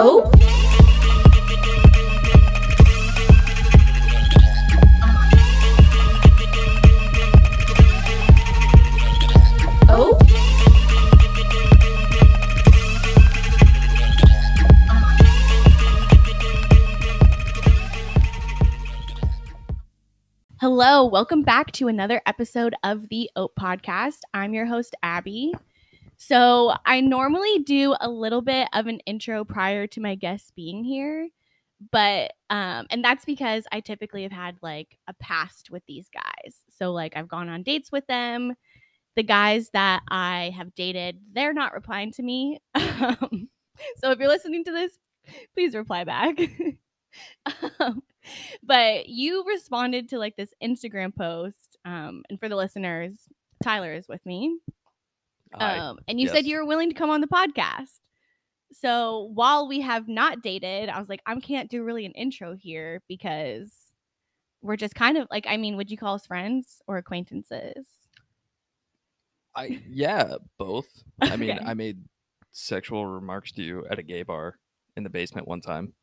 Oh. Oh. Hello, welcome back to another episode of the Ope Podcast. I'm your host, Abby. So, I normally do a little bit of an intro prior to my guests being here, but um and that's because I typically have had like a past with these guys. So, like I've gone on dates with them. The guys that I have dated, they're not replying to me. Um, so, if you're listening to this, please reply back. um, but you responded to like this Instagram post. Um, and for the listeners, Tyler is with me. Um, and you said you were willing to come on the podcast. So while we have not dated, I was like, I can't do really an intro here because we're just kind of like, I mean, would you call us friends or acquaintances? I yeah, both. I mean. I made sexual remarks to you at a gay bar in the basement one time.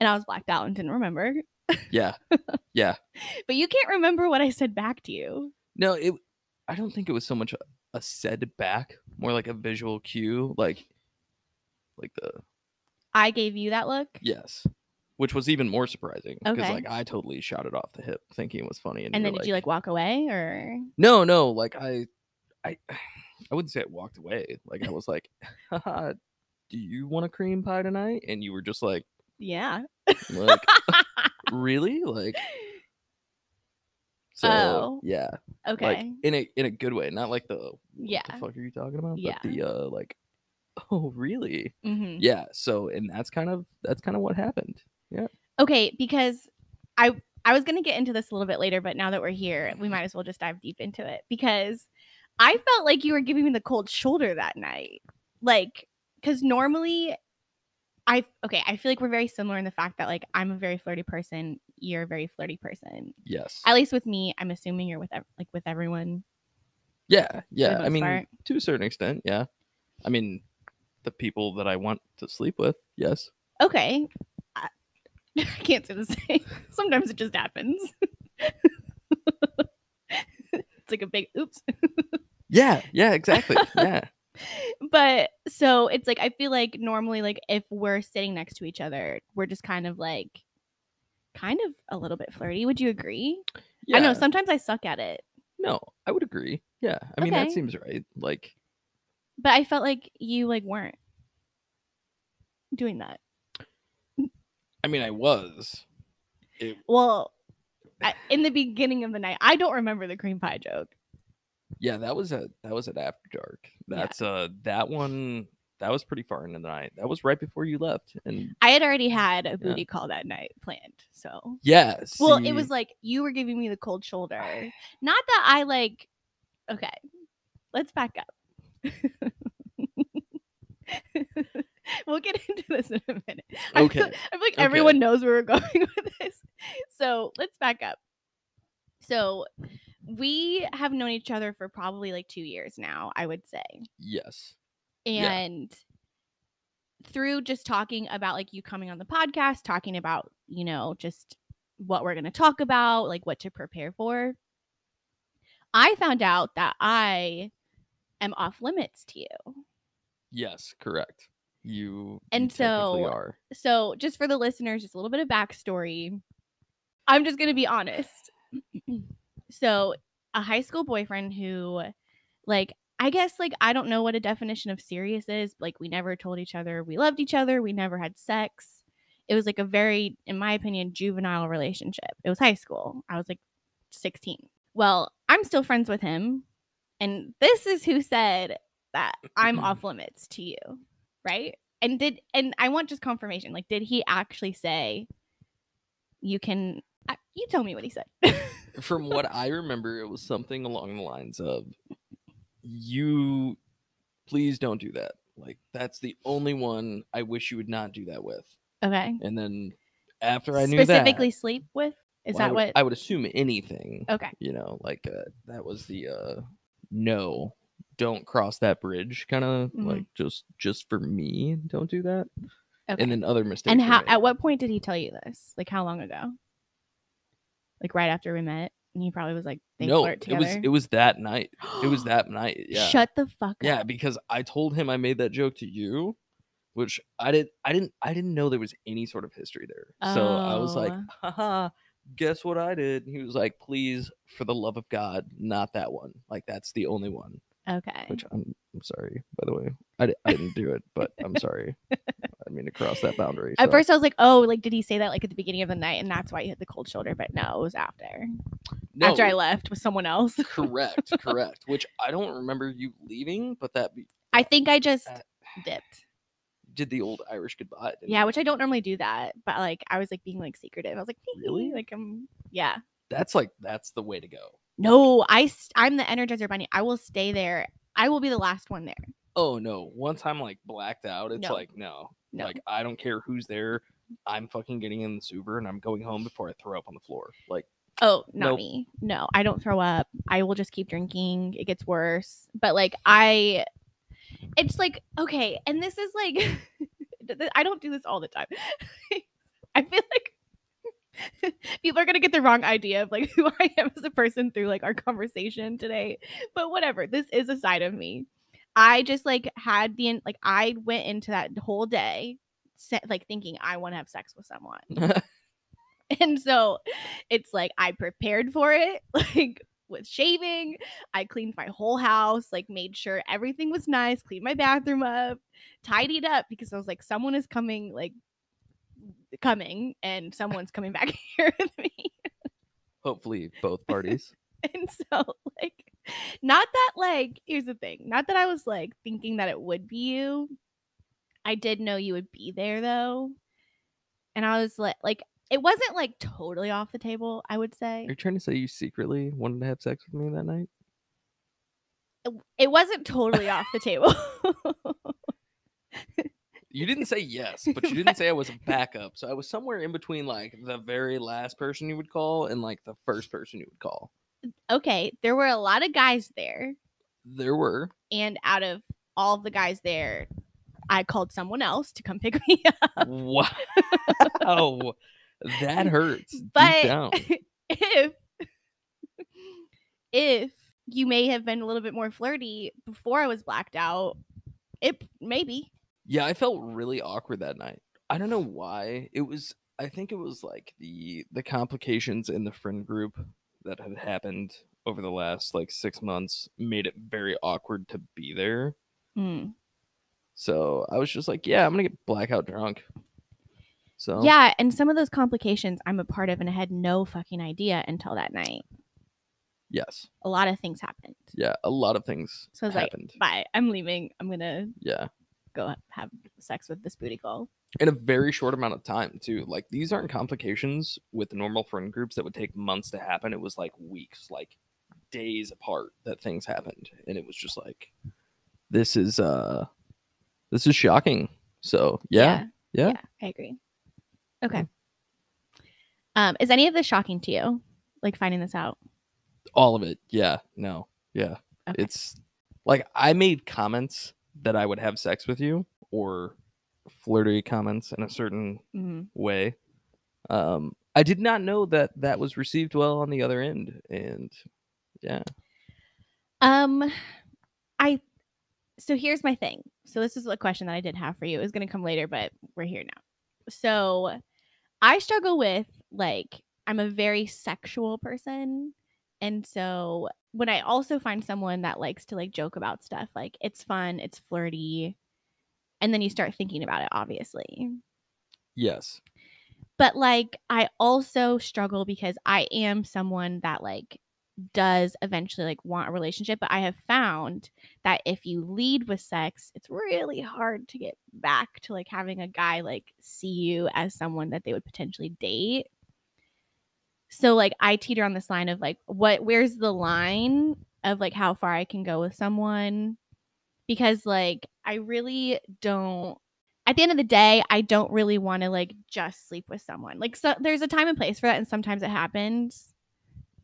And I was blacked out and didn't remember. Yeah. yeah. But you can't remember what I said back to you. No, it I don't think it was so much a, said back, more like a visual cue, like like the I gave you that look. yes. Which was even more surprising because Okay. like I totally shot it off the hip thinking it was funny and, And you then were did you like walk away or No, no, like I I I wouldn't say I walked away. Like I was like, Haha, do you want a cream pie tonight? And you were just like yeah. like really like so Oh, yeah okay. like in a in a good way not like the what Yeah. the fuck are you talking about Yeah. but the uh like oh really hmm yeah so and that's kind of that's kind of what happened Yeah. Okay, because I I was gonna get into this a little bit later, but now that we're here, we might as well just dive deep into it because I felt like you were giving me the cold shoulder that night. Like, because normally I okay, I feel like we're very similar in the fact that like I'm a very flirty person, you're a very flirty person. yes At least with me, I'm assuming you're with ev- like with everyone. yeah yeah i mean part. to a certain extent yeah i mean the people that i want to sleep with yes Okay. I, I can't say the same. Sometimes it just happens. it's like a big oops. yeah yeah exactly yeah but so it's like I feel like normally like if we're sitting next to each other, we're just kind of like kind of a little bit flirty. Would you agree? yeah I know sometimes I suck at it, no i would agree yeah i mean Okay. that seems right like but I felt like you like weren't doing that. i mean i was it, Well, I, in the beginning of the night, I don't remember the cream pie joke. Yeah, that was a that was at after dark. Yeah. That's uh that one that was pretty far into the night. That was right before you left. And I had already had a booty call that night planned. So, yeah, well, it was like you were giving me the cold shoulder. Not that I like, okay, let's back up. we'll get into this in a minute. I feel, Okay, I feel like okay. everyone knows where we're going with this. So let's back up. So we have known each other for probably like two years now, I would say. yes. Yeah. and through just talking about like you coming on the podcast talking about you know just what we're going to talk about like what to prepare for i found out that i am off limits to you Yes, correct. You you And technically so- are. so just for the listeners just a little bit of backstory i'm just going to be honest so a high school boyfriend who like i guess like i don't know what a definition of serious is like we never told each other we loved each other we never had sex. It was like a very in my opinion juvenile relationship. It was high school. I was like 16 well i'm still friends with him and this is who said that i'm off limits to you right? And did and i want just confirmation like did he actually say you can uh, you tell me what he said. From what I remember, it was something along the lines of you please don't do that. Like that's the only one I wish you would not do that with. okay And then after I knew that specifically sleep with is well, I that would- what I would assume anything. okay you know like uh, that was the uh no don't cross that bridge kind of Mhm. like just just for me don't do that Okay. and then other mistakes. and how at what point did he tell you this? Like how long ago? Like right after we met, and he probably was like, "They no, flirt it together." was it was that night. It was that night. Yeah. Shut the fuck up. Yeah, because I told him I made that joke to you, which I didn't I didn't. I didn't know there was any sort of history there. So I was like, Oh. haha. Guess what I did? And He was like, please, for the love of God, not that one. Like that's the only one. Okay. Which I'm, I'm sorry, by the way. I, I didn't do it, but I'm sorry. I didn't mean to cross that boundary. At so. first, I was like, "Oh, like did he say that like at the beginning of the night, and that's why he hit the cold shoulder?" But no, it was after. After I left with someone else. correct, correct. Which I don't remember you leaving, but that be, I think I just Uh, dipped. did the old Irish goodbye. Yeah, you? which I don't normally do that, but like I was like being like secretive. I was like, Really? Like I'm, yeah. that's like that's the way to go. No, I I'm the Energizer Bunny. I will stay there. I will be the last one there. Oh no! Once I'm like blacked out, it's No. like no, No. like I don't care who's there. I'm fucking getting in the Uber and I'm going home before I throw up on the floor. Like Oh, not Nope. me. No, I don't throw up. I will just keep drinking. It gets worse. But like I it's like okay, and this is like I don't do this all the time. I feel like people are going to get the wrong idea of like who I am as a person through like our conversation today. But whatever. This is a side of me. I just like had the like I went into that whole day set, like thinking I want to have sex with someone. Uh-huh. And so it's like I prepared for it, like with shaving. I cleaned my whole house, like made sure everything was nice, cleaned my bathroom up, tidied up because I was like, someone is coming, like coming, and someone's coming back here with me. hopefully both parties. And so, like, not that, like, here's the thing, not that I was like thinking that it would be you. I did know you would be there though. And I was like, like, it wasn't like totally off the table, I would say. You're you trying to say you secretly wanted to have sex with me that night? It wasn't totally off the table. You didn't say yes, but you didn't say I was a backup. So I was somewhere in between like the very last person you would call and like the first person you would call. okay, there were a lot of guys there, There were. and out of all the guys there, I called someone else to come pick me up. Wow. that hurts. But if if you may have been a little bit more flirty before I was blacked out, it maybe. Yeah, I felt really awkward that night. I don't know why. It was I think it was like the the complications in the friend group that had happened over the last like 6 months made it very awkward to be there. Mm. So, I was just like, yeah, I'm going to get blackout drunk. So, Yeah, and some of those complications I'm a part of, and I had no fucking idea until that night. yes. A lot of things happened. Yeah, a lot of things So I was like. Bye. I'm leaving. I'm gonna yeah. Go have sex with this booty call. in a very short amount of time too. Like these aren't complications with normal friend groups that would take months to happen. It was like weeks, like days apart that things happened, and it was just like, this is uh, this is shocking. So yeah, yeah. I agree. Okay. Um, is any of this shocking to you? Like finding this out? all of it. Yeah, no, yeah. Okay. It's like I made comments that I would have sex with you, or flirty comments in a certain Mhm. way. Um, I did not know that that was received well on the other end, and yeah, Um, I. So here's my thing. So this is a question that I did have for you. It was gonna come later, but we're here now. So I struggle with like I'm a very sexual person, and so when I also find someone that likes to like joke about stuff, like it's fun, it's flirty, and then you start thinking about it, obviously. yes, but like i also struggle because i am someone that like does eventually like want a relationship but i have found that if you lead with sex it's really hard to get back to like having a guy like see you as someone that they would potentially date so like i teeter on this line of like what where's the line of like how far i can go with someone because like i really don't at the end of the day, I don't really want to like just sleep with someone. Like so there's a time and place for that and sometimes it happens.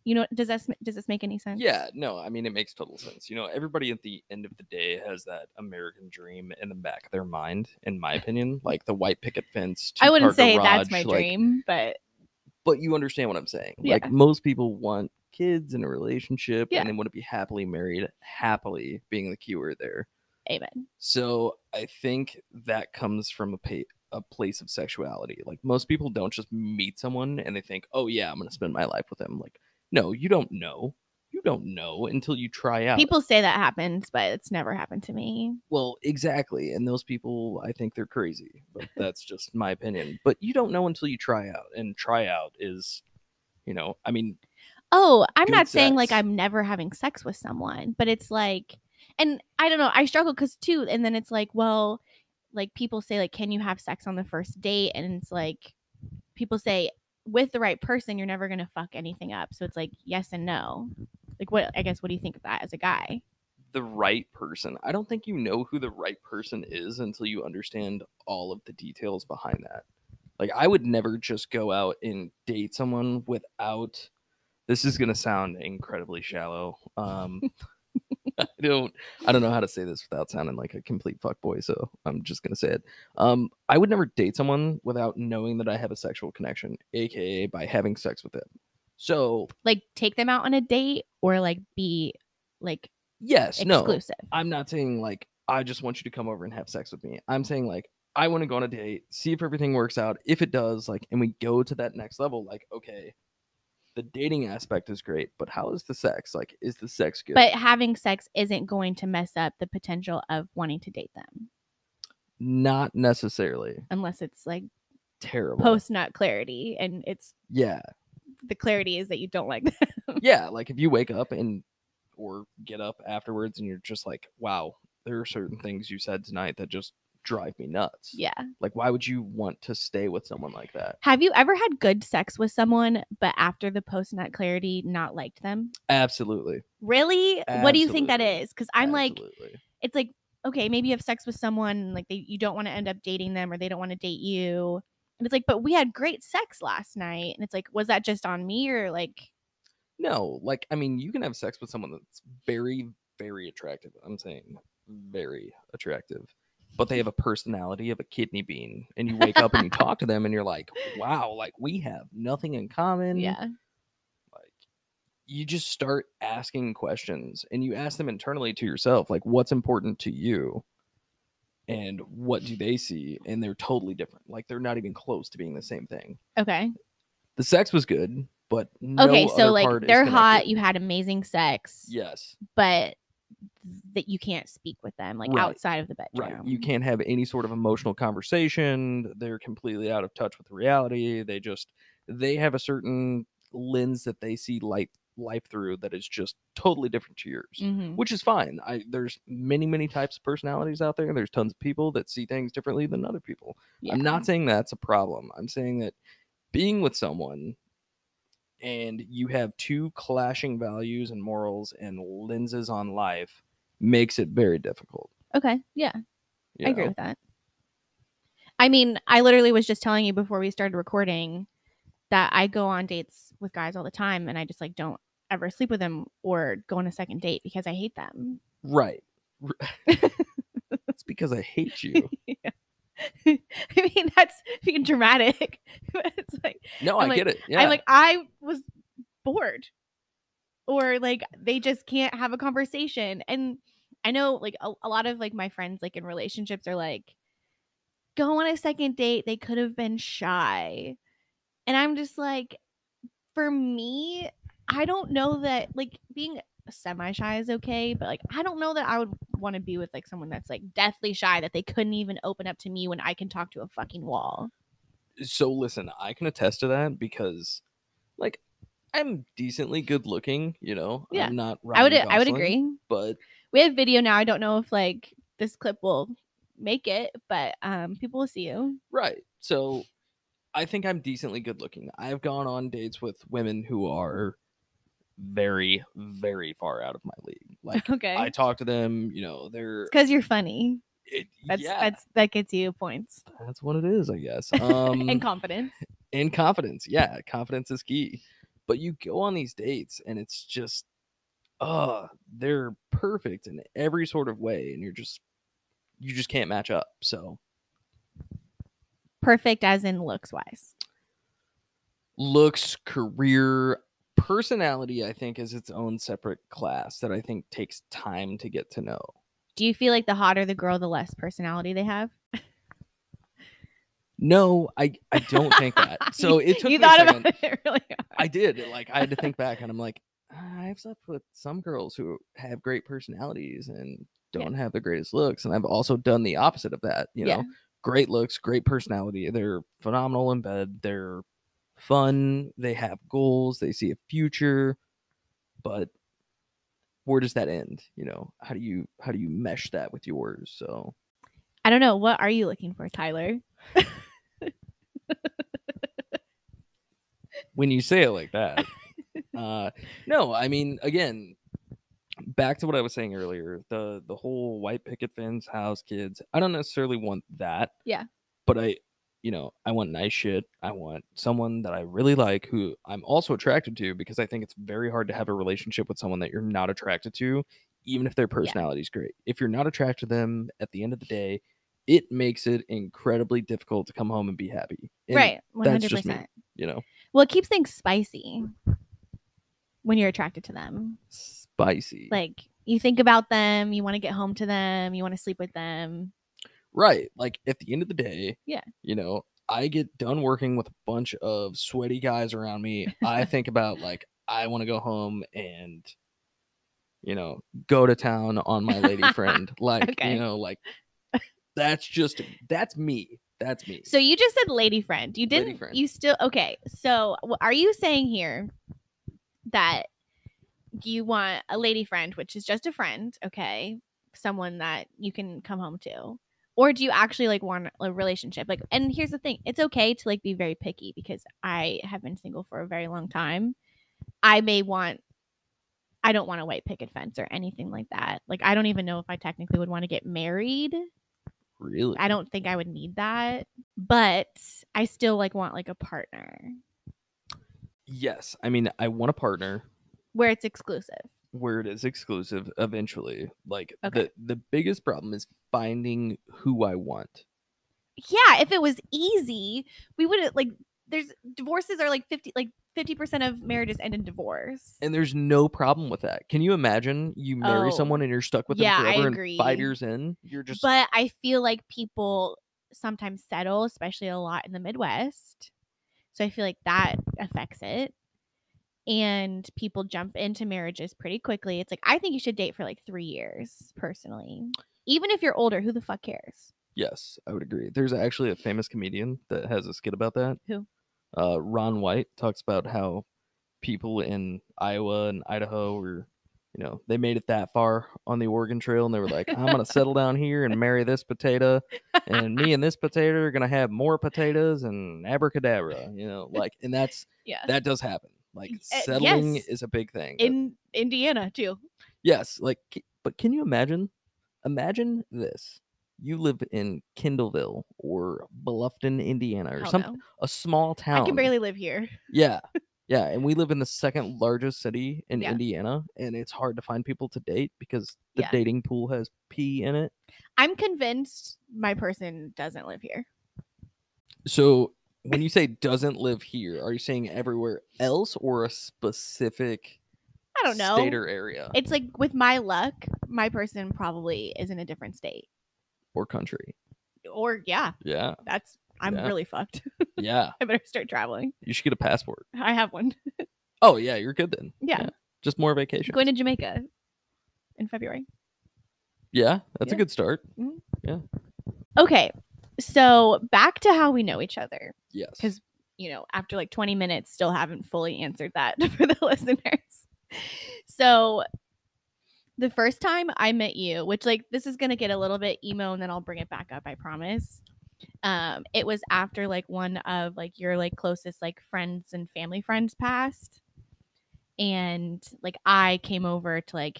You know, does this does this make any sense? Yeah, no, I mean it makes total sense. You know, everybody at the end of the day has that American dream in the back of their mind, in my opinion. Like the white picket fence. I wouldn't say that's my like- dream, but but you understand what I'm saying. Yeah. Like most people want kids in a relationship Yeah. and they want to be happily married, happily being the keyword there. amen. So I think that comes from a pa- a place of sexuality. Like most people don't just meet someone and they think, "Oh yeah, I'm going to spend my life with them." Like no, you don't know. Don't know until you try out. People say that happens, but it's never happened to me. well, exactly. And those people, I think they're crazy. But that's just my opinion. But you don't know until you try out. And try out is, you know, I mean, Oh, I'm not saying like. I'm never having sex with someone, but it's like, and I don't know, I struggle because too, and then it's like, well, like people say, like, can you have sex on the first date? And it's like, people say, with the right person, you're never gonna fuck anything up. So it's like yes and no. Like, what I guess, what do you think of that as a guy? the right person. I don't think you know who the right person is until you understand all of the details behind that. Like I would never just go out and date someone without this is going to sound incredibly shallow. Um I don't I don't know how to say this without sounding like a complete fuckboy, so I'm just to say it. Um I would never date someone without knowing that I have a sexual connection, aka by having sex with them. So, Like, take them out on a date or like be like yes, no. exclusive. I'm not saying like I just want you to come over and have sex with me. I'm saying like I want to go on a date, see if everything works out. If it does, like, and we go to that next level, like, okay, the dating aspect is great, but how is the sex? Like, is the sex good? But having sex isn't going to mess up the potential of wanting to date them not necessarily unless it's like terrible. post nut clarity and it's yeah, the clarity is that you don't like them. yeah. Like if you wake up and or get up afterwards and you're just like, wow, there are certain things you said tonight that just drive me nuts. yeah. Like, why would you want to stay with someone like that? Have you ever had good sex with someone, but after the post nut clarity, not liked them? Absolutely. Really? What do you think that is? Because I'm like, it's like, okay, maybe you have sex with someone, and, like they you don't want to end up dating them, or they don't want to date you, and it's like, but we had great sex last night, and it's like, was that just on me, or like, No, like I mean, you can have sex with someone that's very, very attractive. I'm saying very attractive, but they have a personality of a kidney bean, and you wake up and you talk to them, and you're like, wow, like we have nothing in common. yeah, like you just start asking questions, and you ask them internally to yourself, like what's important to you, and what do they see, and they're totally different. Like they're not even close to being the same thing. okay, The sex was good, but no okay, so like they're hot, you had amazing sex, Yes. but that you can't speak with them like Right. outside of the bedroom. Right. You can't have any sort of emotional conversation. They're completely out of touch with reality. They just they have a certain lens that they see life life through that is just totally different to yours. Mhm. Which is fine. I there's many, many types of personalities out there. There's tons of people that see things differently than other people. Yeah. I'm not saying that's a problem. I'm saying that being with someone and you have two clashing values and morals and lenses on life makes it very difficult. Okay. Yeah. you I agree with that. I mean, I literally was just telling you before we started recording that I go on dates with guys all the time and I just like don't ever sleep with them or go on a second date because I hate them. Right. It's because I hate you. I mean, that's being dramatic. it's like No, I'm I like- get it. Yeah. I'm like I was bored. Or like they just can't have a conversation. And I know like a, a lot of like my friends like in relationships are like go on a second date. They could have been shy. And I'm just like for me, I don't know that like being semi shy is okay, but like I don't know that I would want to be with like someone that's like deathly shy that they couldn't even open up to me when I can talk to a fucking wall. so listen, I can attest to that because like I'm decently good looking, you know. Yeah. I'm not I would Ryan I would agree. But we have video now. I don't know if like this clip will make it, but um people will see you. right. So I think I'm decently good looking. I've gone on dates with women who are very, very far out of my league. Like Okay. I talk to them, you know, they're Because you're funny. it, That's yeah, that's that gets you points that's what it is, I guess. Um and confidence. in confidence yeah confidence is key But you go on these dates and it's just uh they're perfect in every sort of way and you're just you just can't match up. So Perfect as in looks wise. looks, career, personality, I think is its own separate class that I think takes time to get to know. Do you feel like the hotter the girl, the less personality they have? No, I I don't think that. So it took you thought about it really hard. I did. Like I had to think back, and I'm like, "Ah, I've slept with some girls who have great personalities and don't have the greatest looks, and I've also done the opposite of that. You Yeah. know, great looks, great personality. They're phenomenal in bed. They're fun. They have goals. They see a future, but where does that end? You know, how do you how do you mesh that with yours? So I don't know. What are you looking for, Tyler? when you say it like that uh no i mean again back to what i was saying earlier the the whole white picket fence house kids i don't necessarily want that Yeah. but i you know i want nice shit i want someone that i really like who i'm also attracted to because i think it's very hard to have a relationship with someone that you're not attracted to even if their personality is great if you're not attracted to them at the end of the day it makes it incredibly difficult to come home and be happy And, right. One that's hundred just me. percent. you know Well, it keeps things spicy when you're attracted to them. spicy Like you think about them, you want to get home to them, you want to sleep with them. Right. Like at the end of the day, Yeah. you know, I get done working with a bunch of sweaty guys around me. I think about like I want to go home and you know, go to town on my lady friend. Like, Okay. you know, like that's just that's me. That's me. So you just said lady friend. You didn't. friend. You still okay? So are you saying here that you want a lady friend, which is just a friend, okay, someone that you can come home to, or do you actually like want a relationship? Like, and here's the thing: it's okay to like be very picky because I have been single for a very long time. I may want. I don't want a white picket fence or anything like that. Like, I don't even know if I technically would want to get married. really. I don't think I would need that, but I still like want like a partner Yes. I mean, I want a partner where it's exclusive. Where it is exclusive eventually. Like Okay. the the biggest problem is finding who I want. Yeah, if it was easy, we wouldn't like there's divorces are like 50 like 50% of marriages end in divorce. And there's no problem with that. Can you imagine you marry Oh. someone and you're stuck with Yeah, them I agree. and five years in, you're just But I feel like people sometimes settle, especially a lot in the Midwest. So I feel like that affects it. And people jump into marriages pretty quickly. It's like I think you should date for like 3 years personally. Even if you're older, who the fuck cares? yes, I would agree. There's actually a famous comedian that has a skit about that. Who? Uh, Ron White talks about how people in Iowa and Idaho were, you know, they made it that far on the Oregon Trail and they were like, I'm gonna settle down here and marry this potato, and me and this potato are gonna have more potatoes and abracadabra, you know, like, and that's Yeah. that does happen. Like uh, settling yes. is a big thing. that- in Indiana too. Yes, like, but can you imagine? Imagine this: you live in Kendallville or Bluffton, Indiana, or some no. a small town. I can barely live here. Yeah, yeah, and we live in the second largest city in Yeah. Indiana, and it's hard to find people to date because the Yeah. dating pool has pee in it. I'm convinced my person doesn't live here. So. When you say doesn't live here, are you saying everywhere else or a specific I don't know. state or area It's like with my luck, my person probably is in a different state. or country? Or yeah, Yeah, that's I'm Yeah. really fucked. yeah. I better start traveling. You should get a passport. I have one. Oh yeah, you're good then. Yeah. Just more vacation. Going to Jamaica in February. Yeah, that's a good start. Mm-hmm. Yeah. Okay. So back to how we know each other. Yes. 'Cause- You know, after like 20 minutes, still haven't fully answered that for the listeners. So the first time I met you, which like this is gonna get a little bit emo and then I'll bring it back up, I promise. Um, it was after like one of like your like closest like friends and family friends passed. And like I came over to like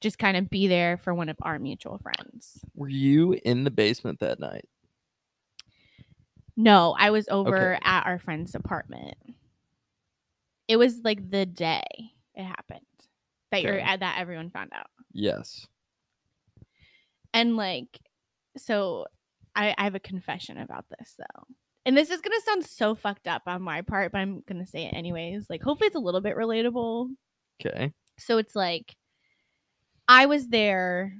just kind of be there for one of our mutual friends. Were you in the basement that night? No, I was over Okay. at our friend's apartment. it was like the day it happened that you're at that everyone found out. Yes. And like, so I, I have a confession about this though. And this is gonna sound so fucked up on my part, but I'm gonna say it anyways. Like, hopefully, it's a little bit relatable. Okay. So it's like, I was there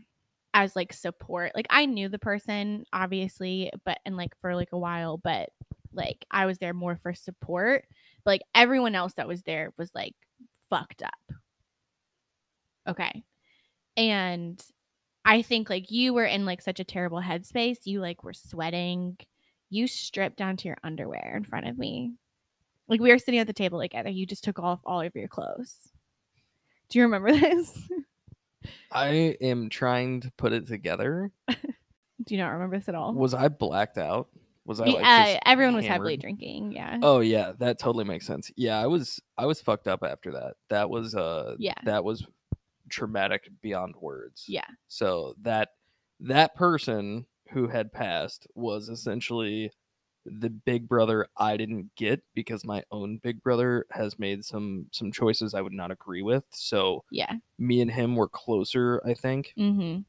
as like support. Like, I knew the person, obviously, but and like for like a while, but like I was there more for support. But like everyone else that was there was like fucked up. Okay. And I think like you were in like such a terrible headspace. You like were sweating. You stripped down to your underwear in front of me. Like we were sitting at the table together. You just took off all of your clothes. Do you remember this? I am trying to put it together. Do you not remember this at all? Was I blacked out? Was I like uh, everyone was heavily drinking. Yeah. Oh yeah, that totally makes sense. Yeah, I was I was fucked up after that. That was uh Yeah. that was traumatic beyond words. Yeah. So that that person who had passed was essentially the big brother I didn't get because my own big brother has made some some choices I would not agree with. So Yeah. me and him were closer, I think, Mm-hmm.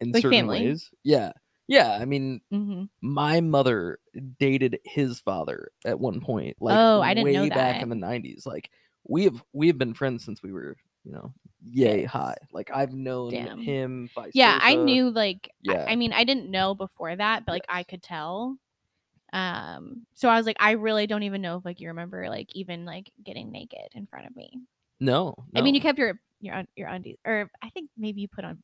in Like certain family. ways. Yeah. Yeah, I mean, Mm-hmm. my mother dated his father at one point like Oh, I didn't way know back in the 90s like we have we have been friends since we were you know yay Kids. high like i've known Damn. him Yeah, I knew like I- Yeah. I, mean I didn't know before that, but like I could tell. Um so I was like I really don't even know if like you remember like even like getting naked in front of me. no, I mean you kept your your your undies or I think maybe you put on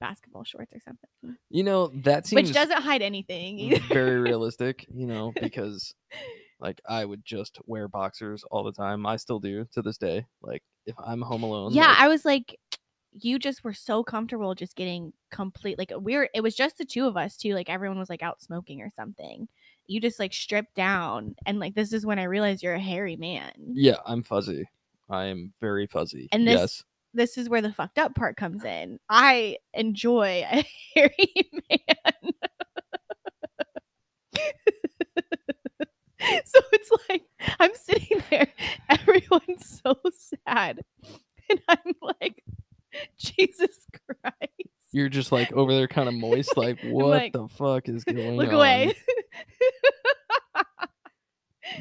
basketball shorts or something. you know that seems Which doesn't hide anything. either. very realistic you know because like i would just wear boxers all the time i still do to this day like if i'm home alone yeah, like, I was like you just were so comfortable just getting complete like we were it was just the two of us too like everyone was like out smoking or something you just like strip down and like this is when i realized you're a hairy man. Yeah i'm fuzzy. I am very fuzzy. And this- yes. this is where the fucked up part comes in. I enjoy a hairy man. So it's like i'm sitting there everyone's so sad and i'm like jesus christ. You're just like over there, kind of moist. Like, what like, the fuck is going look on? away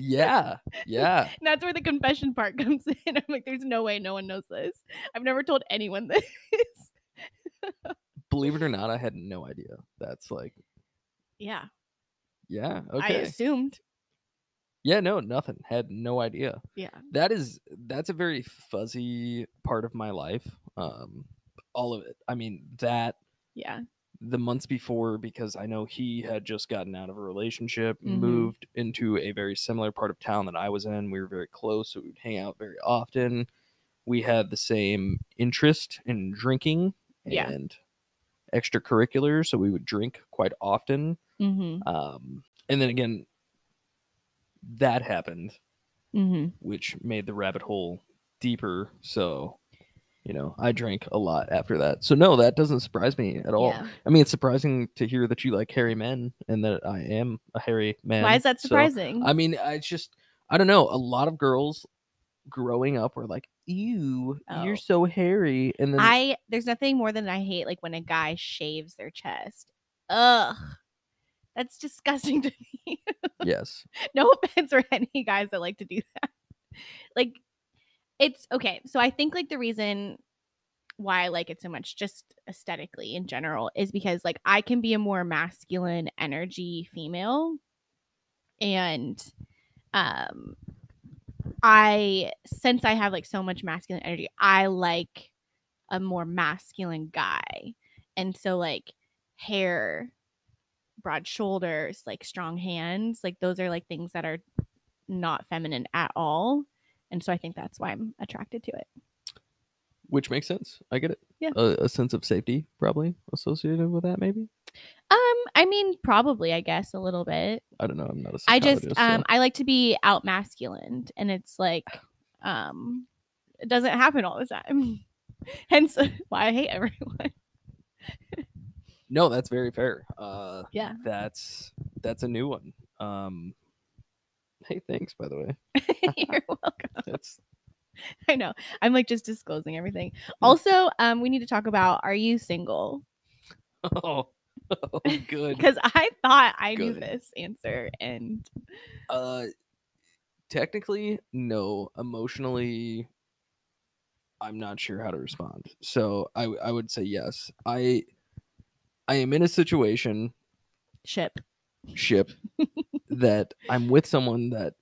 Yeah, yeah. And that's where the confession part comes in. I'm like, there's no way no one knows this. I've never told anyone this. Believe it or not, I had no idea. That's like, yeah, yeah, Okay. I assumed. yeah. No, nothing. Had no idea. Yeah. That is that's a very fuzzy part of my life. Um, all of it. I mean, that Yeah. The months before because I know he had just gotten out of a relationship, Mhm. moved into a very similar part of town that I was in. We were very close, so we would hang out very often. We had the same interest in drinking Yeah. and extracurriculars, so we would drink quite often. Mm-hmm. Um, and then again, that happened, Mm-hmm. which made the rabbit hole deeper. So, you know, I drank a lot after that. So no, that doesn't surprise me at all. Yeah. I mean, it's surprising to hear that you like hairy men and that I am a hairy man. Why is that So, surprising? I mean, I just, I don't know. A lot of girls growing up were like, "Ew, Oh. you're so hairy," and then I there's nothing more than I hate like when a guy shaves their chest. Ugh. Mm. That's disgusting to me. yes, no offense for any guys that like to do that. Like it's okay. So I think like the reason why I like it so much just aesthetically in general is because like I can be a more masculine energy female and um I since I have like so much masculine energy, I like a more masculine guy. And so like hair, broad shoulders, like strong hands, like those are like things that are not feminine at all. And so I think that's why I'm attracted to it. which makes sense. I get it. Yeah. a, a sense of safety probably associated with that. Maybe Um, I mean, probably, I guess, a little bit. I don't know. I'm not a I just um so- I like to be out masculine and it's like um it doesn't happen all the time. Hence why I hate everyone. no, that's very fair. Uh, Yeah. that's that's a new one. Um, hey, thanks by the way. You're welcome. That's I know. I'm like just disclosing everything. Also, um, we need to talk about are you single? Oh, oh good. Because I thought I knew this answer and Uh, technically, no. Emotionally, I'm not sure how to respond. So I I would say yes. I I am in a situation ship. Ship that I'm with someone that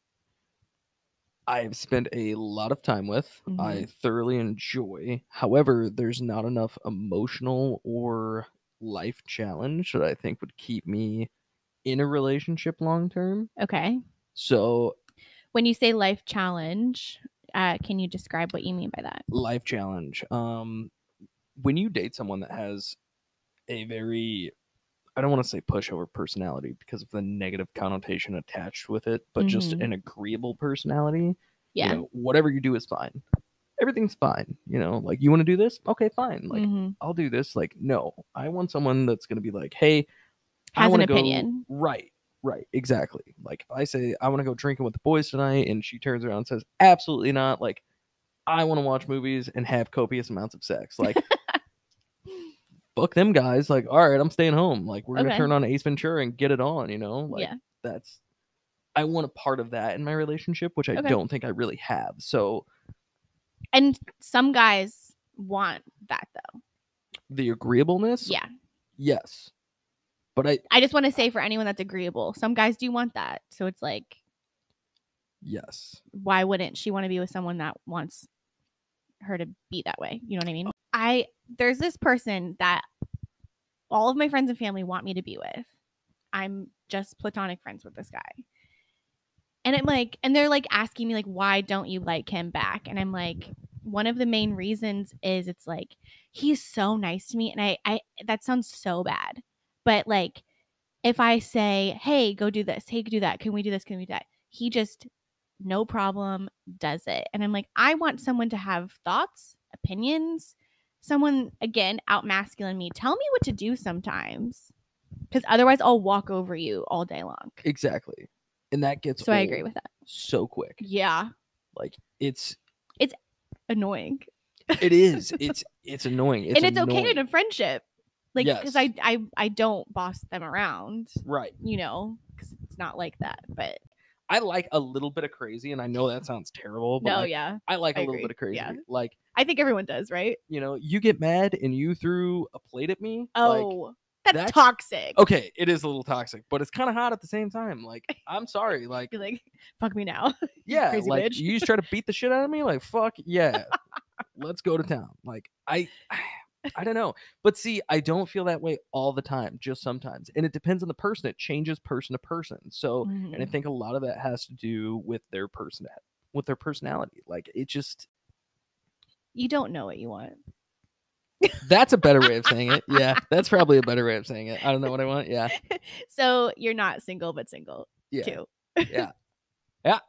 I've spent a lot of time with. I thoroughly enjoy. However, there's not enough emotional or life challenge that I think would keep me in a relationship long term. Okay. So When you say life challenge, uh, can you describe what you mean by that? life challenge. Um, when you date someone that has a very, I don't want to say pushover personality because of the negative connotation attached with it, but just Mhm. an agreeable personality. Yeah. You know, whatever you do is fine. Everything's fine. You know, like you want to do this? Okay, fine. Like Mhm. I'll do this. Like, no, I want someone that's gonna be like, hey, I Has an wanna go- opinion. Right. Right. Exactly. Like if I say I want to go drinking with the boys tonight, and she turns around and says, absolutely not. Like I want to watch movies and have copious amounts of sex. Like fuck them guys. Like all right, I'm staying home. Like we're gonna turn on Ace Ventura and get it on. You know. Like yeah. that's. I want a part of that in my relationship, which I Okay. don't think I really have. So And some guys want that though. the agreeableness, Yeah. yes, but I I just want to say for anyone that's agreeable, some guys do want that. So it's like, yes, why wouldn't she want to be with someone that wants her to be that way? You know what I mean? I there's this person that all of my friends and family want me to be with. I'm just platonic friends with this guy. And I'm like, and they're like asking me, like, why don't you like him back? And I'm like, one of the main reasons is it's like he's so nice to me. And I I that sounds so bad. But like if I say, hey, go do this, hey, do that, can we do this? Can we do that? He just no problem does it. And I'm like, I want someone to have thoughts, opinions, someone again out masculine me. Tell me what to do sometimes. Because otherwise I'll walk over you all day long. exactly, and that gets So I agree with that. so quick. Yeah. Like it's it's Annoying. it is it's it's annoying. It's and it's okay in a friendship. Like because Yes. I, I I don't boss them around, right. you know, because it's not like that. But I like a little bit of crazy, and I know that sounds terrible, but no, I, yeah. I like a I little bit of crazy. Yeah. Like I think everyone does, right? you know, you get mad and you threw a plate at me. like, Oh, that's, that's- toxic. okay, it is a little toxic, but it's kind of hot at the same time. Like I'm sorry, like Be like, fuck me now. yeah, crazy like bitch. you just try to beat the shit out of me. Like fuck yeah, let's go to town. Like I. I don't know. But see, I don't feel that way all the time, just sometimes. And it depends on the person. It changes person to person. So and I Mhm. think a lot of that has to do with their person with their personality. Like it just you don't know what you want. that's a better way of saying it. Yeah, that's probably a better way of saying it. I don't know what I want. Yeah. So you're not single, but single Yeah. too. Yeah. Yeah.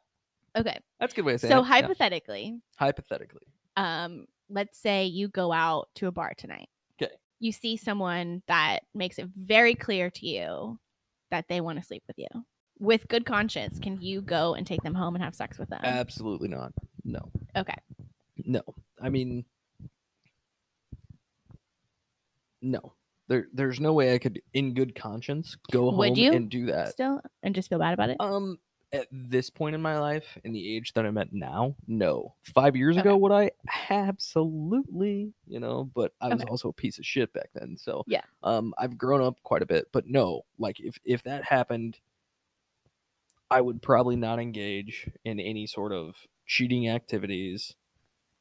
Okay. That's a good way of saying So it. Yeah. hypothetically, hypothetically. um, let's say you go out to a bar tonight. 'Kay. You see someone that makes it very clear to you that they want to sleep with you. With good conscience, can you go and take them home and have sex with them? Absolutely not. No. okay. No. I mean no. There there's no way I could in good conscience go Would home you? and do that. Still and just feel bad about it? Um, at this point in my life, in the age that I'm at now, no. Five years ago, Okay. would I? Absolutely, you know. But I was Okay. also a piece of shit back then, so Yeah. Um, I've grown up quite a bit, but no, like if if that happened, I would probably not engage in any sort of cheating activities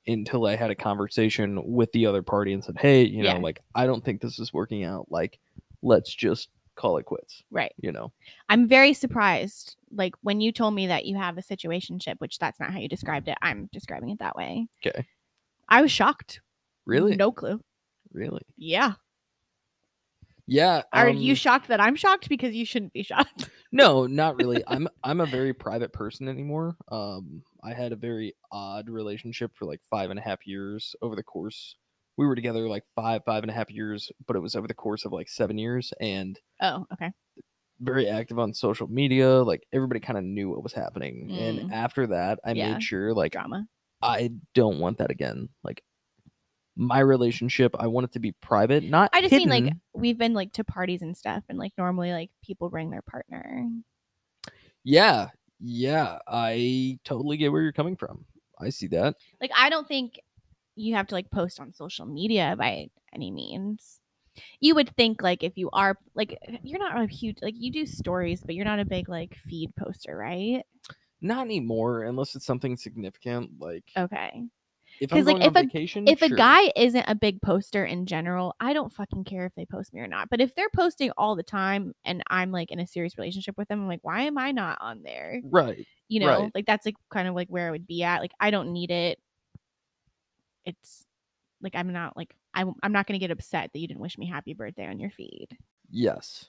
until I had a conversation with the other party and said, "Hey, you know, Yeah. like I don't think this is working out. Like, let's just call it quits." right. You know. I'm very surprised. Like when you told me that you have a situationship, which that's not how you described it. I'm describing it that way. Okay. I was shocked. Really? No clue. Really? Yeah. Yeah. Are you um, shocked that I'm shocked? Because you shouldn't be shocked. no, not really. I'm I'm a very private person anymore. Um, I had a very odd relationship for like five and a half years over the course. We were together like five five and a half years, but it was over the course of like seven years, and Oh, okay. very active on social media. Like everybody kind of knew what was happening, and Mm. after that, I Yeah. made sure like Drama. I don't want that again. Like my relationship, I want it to be private, not I just mean like we've been like to parties and stuff, and like normally like people bring their partner. Yeah, yeah, I totally get where you're coming from. I see that. Like I don't think you have to like post on social media by any means. You would think like if you are like you're not a huge like you do stories, but you're not a big like feed poster, right? Not anymore, unless it's something significant. Like Okay. if I'm like, if a- vacation, if a guy isn't a big poster in general, I don't fucking care if they post me or not. But if they're posting all the time and I'm like in a serious relationship with them, I'm like, why am I not on there? right, You know, Right. like that's like kind of like where I would be at. Like I don't need it. It's like I'm not like I'm I'm not gonna get upset that you didn't wish me happy birthday on your feed. yes,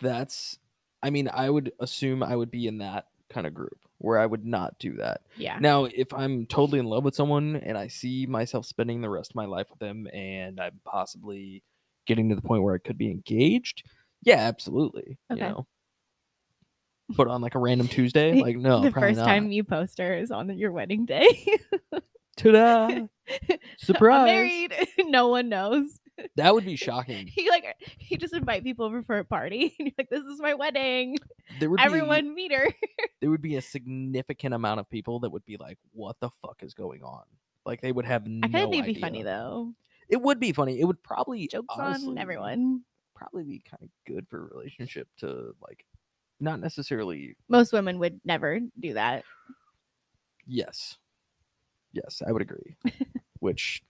that's. I mean, I would assume I would be in that kind of group where I would not do that. Yeah. Now, if I'm totally in love with someone and I see myself spending the rest of my life with them and I'm possibly getting to the point where I could be engaged, yeah, absolutely. Okay. You know. But on like a random Tuesday, like no, the first not. time you post her is on your wedding day. Ta-da! Surprise! I'm married. no one knows. That would be shocking. He like he just invite people over for a party. And you're like, this is my wedding. There would be, Everyone meet her. there would be a significant amount of people that would be like, "What the fuck is going on?" Like they would have no I kind of think it'd be funny though. It would be funny. It would probably Jokes honestly, on everyone. Probably be kind of good for a relationship to like, not necessarily. Most women would never do that. Yes, yes, I would agree. Which,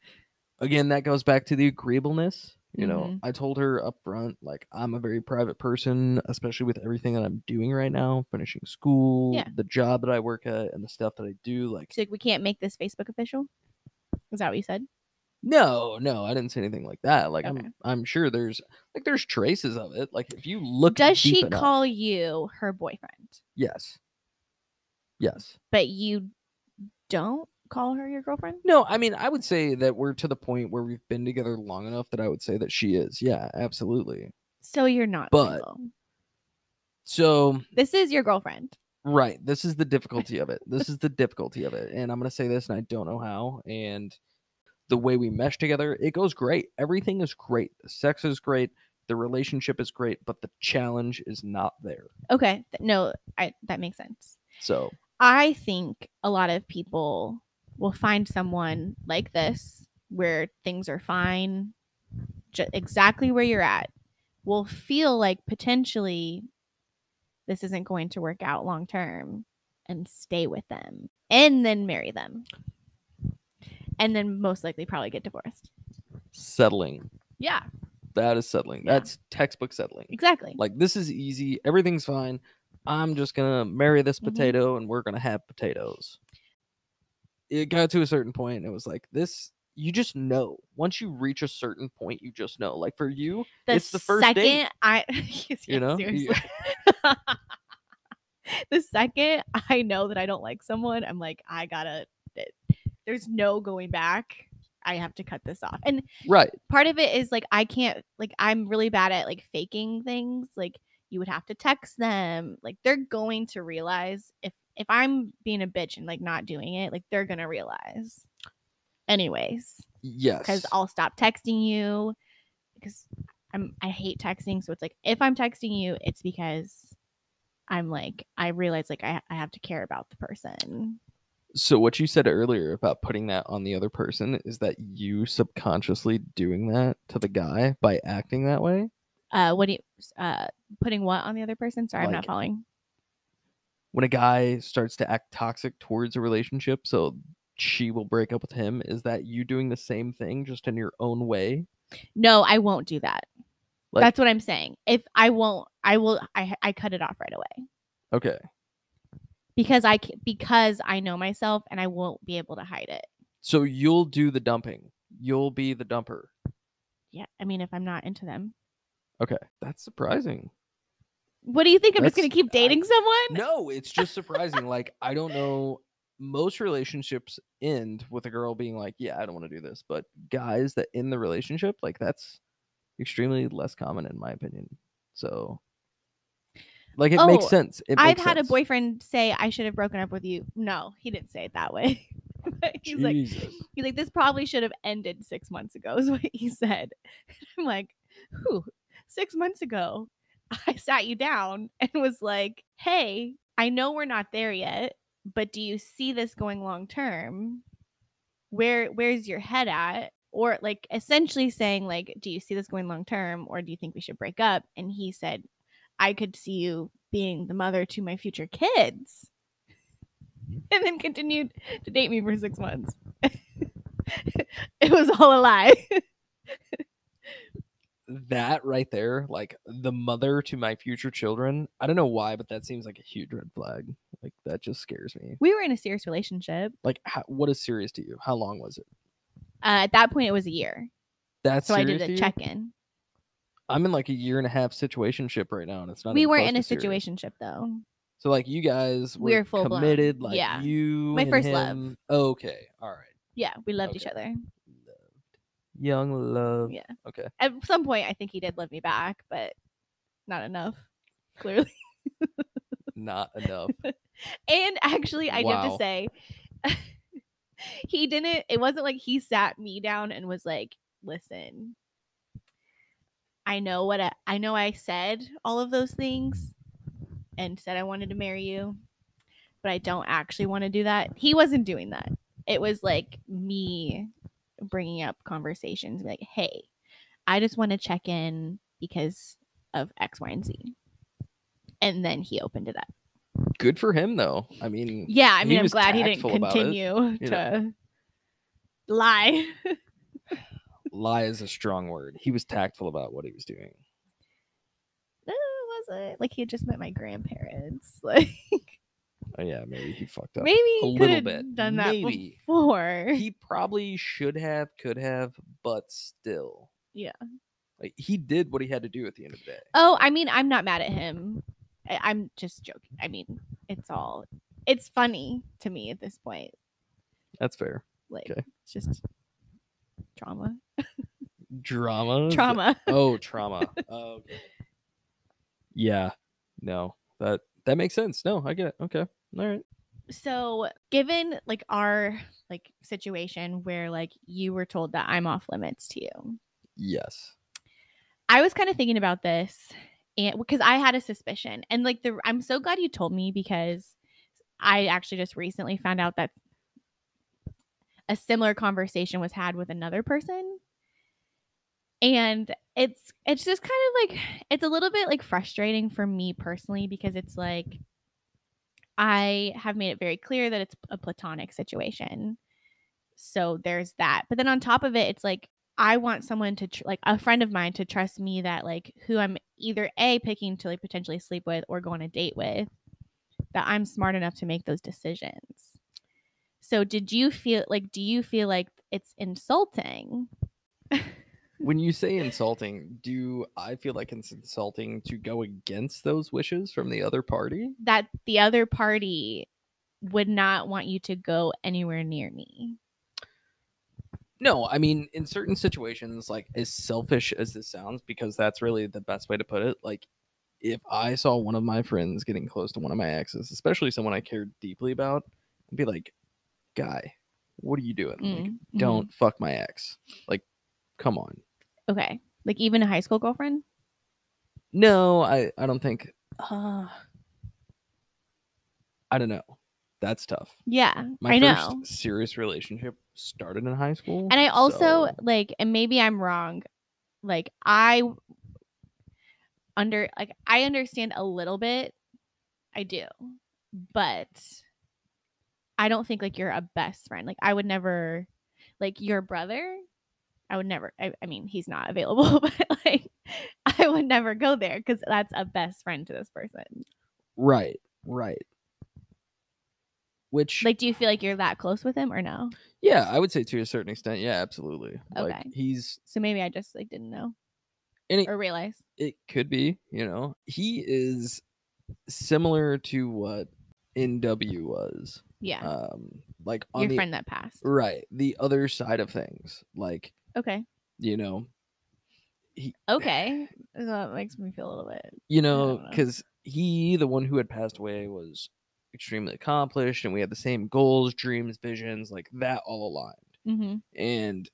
again, that goes back to the agreeableness. You know, Mhm. I told her up front, like, I'm a very private person, especially with everything that I'm doing right now, finishing school, Yeah. the job that I work at, and the stuff that I do. Like, So we can't make this Facebook official. Is that what you said? No, no, I didn't say anything like that. Like Okay. I'm I'm sure there's like there's traces of it. Like if you look Does she enough- call you her boyfriend, Yes. Yes. but you don't call her your girlfriend? No, I mean I would say that we're to the point where we've been together long enough that I would say that she is. Yeah, absolutely. So you're not But- single. So This is your girlfriend. right, this is the difficulty of it. This is the difficulty of it. And I'm gonna say this and I don't know how. And the way we mesh together, it goes great. Everything is great. The sex is great. The relationship is great, but the challenge is not there. Okay. No, I that makes sense. So I think a lot of people will find someone like this where things are fine, exactly where you're at, will feel like potentially this isn't going to work out long term and stay with them and then marry them. And then most likely probably get divorced. settling. Yeah, That is settling. Yeah. That's textbook settling. exactly. Like this is easy. Everything's fine. I'm just gonna marry this Mhm. potato and we're gonna have potatoes. It got to a certain point and it was like this you just know. Once you reach a certain point, you just know. Like for you, the it's the first second date. I yes, You know? seriously. the second I know that I don't like someone, I'm like, I gotta. th- There's no going back. I have to cut this off. And right. part of it is like I can't like I'm really bad at like faking things. Like you would have to text them. Like they're going to realize if if I'm being a bitch and like not doing it, like they're gonna realize. Anyways Yes. because I'll stop texting you because I'm I hate texting. So it's like if I'm texting you, it's because I'm like I realize like I, I have to care about the person. so what you said earlier about putting that on the other person is that you subconsciously doing that to the guy by acting that way? Uh, what do you uh putting what on the other person? Sorry, I'm not following. When a guy starts to act toxic towards a relationship, so she will break up with him, is that you doing the same thing just in your own way? No, I won't do that. Like- That's what I'm saying. If I won't, I will. I I cut it off right away Okay. because I because I know myself and I won't be able to hide it. So you'll do the dumping. You'll be the dumper. Yeah, I mean if I'm not into them, Okay. That's surprising. What do you think? I'm just gonna keep dating someone? No, it's just surprising. like, I don't know. Most relationships end with a girl being like, Yeah, I don't want to do this. But guys that in the relationship, like, that's extremely less common, in my opinion. So, like, it makes Oh, sense. It I've makes had a boyfriend say I should have broken up with you. No, he didn't say it that way. he's like, he's like, this probably should have ended six months ago, is what he said. I'm like, whew, six months ago, I sat you down and was like, hey, I know we're not there yet, but do you see this going long term? Where where's your head at? Or like essentially saying, like, do you see this going long term or do you think we should break up? And he said, I could see you being the mother to my future kids. Mm-hmm. And then continued to date me for six months. it was all a lie. That right there, like the mother to my future children. I don't know why, but that seems like a huge red flag. Like that just scares me. we were in a serious relationship. Like, how, what is serious to you? How long was it? Uh, at that point, it was a year. That's So I did a check in. I'm in like a year and a half situationship right now, and it's not. We weren't in a serious. situationship though. So like you guys were We were full-blown, committed, like yeah. you, My and first love. Okay, all right. Yeah, we loved each other. Young love. Yeah. Okay. At some point, I think he did love me back, but not enough, clearly. Not enough. And actually, I do have to say, he didn't. It wasn't like he sat me down and was like, "Listen, I know what I, I know. I said all of those things, and said I wanted to marry you, but I don't actually want to do that." He wasn't doing that. It was like me bringing up conversations, like, "Hey, I just want to check in because of X, Y, and Z," and then he opened it up. Good for him though. I mean, Yeah, I mean, I'm glad he didn't about it, continue to know. lie. lie is a strong word. He was tactful about what he was doing. no, was it? Like he had just met my grandparents. Like Oh, yeah, maybe he fucked up. maybe a he little have bit. done that Maybe. before. He probably should have, could have, but still. Yeah. Like he did what he had to do at the end of the day. oh, I mean, I'm not mad at him. I- I'm just joking. I mean, it's all it's funny to me at this point. That's fair. Like Okay. it's just trauma. Drama. Trauma. Oh, trauma. Oh, okay. Yeah. No. That that makes sense. No, I get it. Okay. All right. so given like our like situation where like you were told that I'm off limits to you. Yes. I was kind of thinking about this and because I had a suspicion and like the I'm so glad you told me because I actually just recently found out that a similar conversation was had with another person and it's it's just kind of like it's a little bit like frustrating for me personally because it's like I have made it very clear that it's a platonic situation. So there's that. But then on top of it, it's like I want someone to tr- like a friend of mine to trust me that like who I'm either a picking to like potentially sleep with or go on a date with that I'm smart enough to make those decisions. So did you feel like do you feel like it's insulting? When you say insulting, do I feel like it's insulting to go against those wishes from the other party? that the other party would not want you to go anywhere near me. No, I mean, in certain situations, like as selfish as this sounds, because that's really the best way to put it. Like, if I saw one of my friends getting close to one of my exes, especially someone I cared deeply about, I'd be like, "Guy, what are you doing? Mm, mhm. don't fuck my ex. Like, come on." Okay. Like even a high school girlfriend? No, I I don't think. Uh, I don't know. That's tough. Yeah. My I first know. serious relationship started in high school, And I also so- like and maybe I'm wrong. Like I under like I understand a little bit. I do. But I don't think like you're a best friend. Like I would never like your brother I would never I, I mean he's not available but like I would never go there cuz that's a best friend to this person. right, right. Which Like do you feel like you're that close with him or no? Yeah, I would say to a certain extent. Yeah, absolutely. Like Okay. he's So maybe I just like didn't know and it, or realize. it could be, you know, he is similar to what NW was. Yeah. Um like on your the friend that passed. right, the other side of things. Like, Okay. you know, Okay. That makes me feel a little bit. you know, cuz he the one who had passed away was extremely accomplished and we had the same goals, dreams, visions, like that all aligned. Mm-hmm. And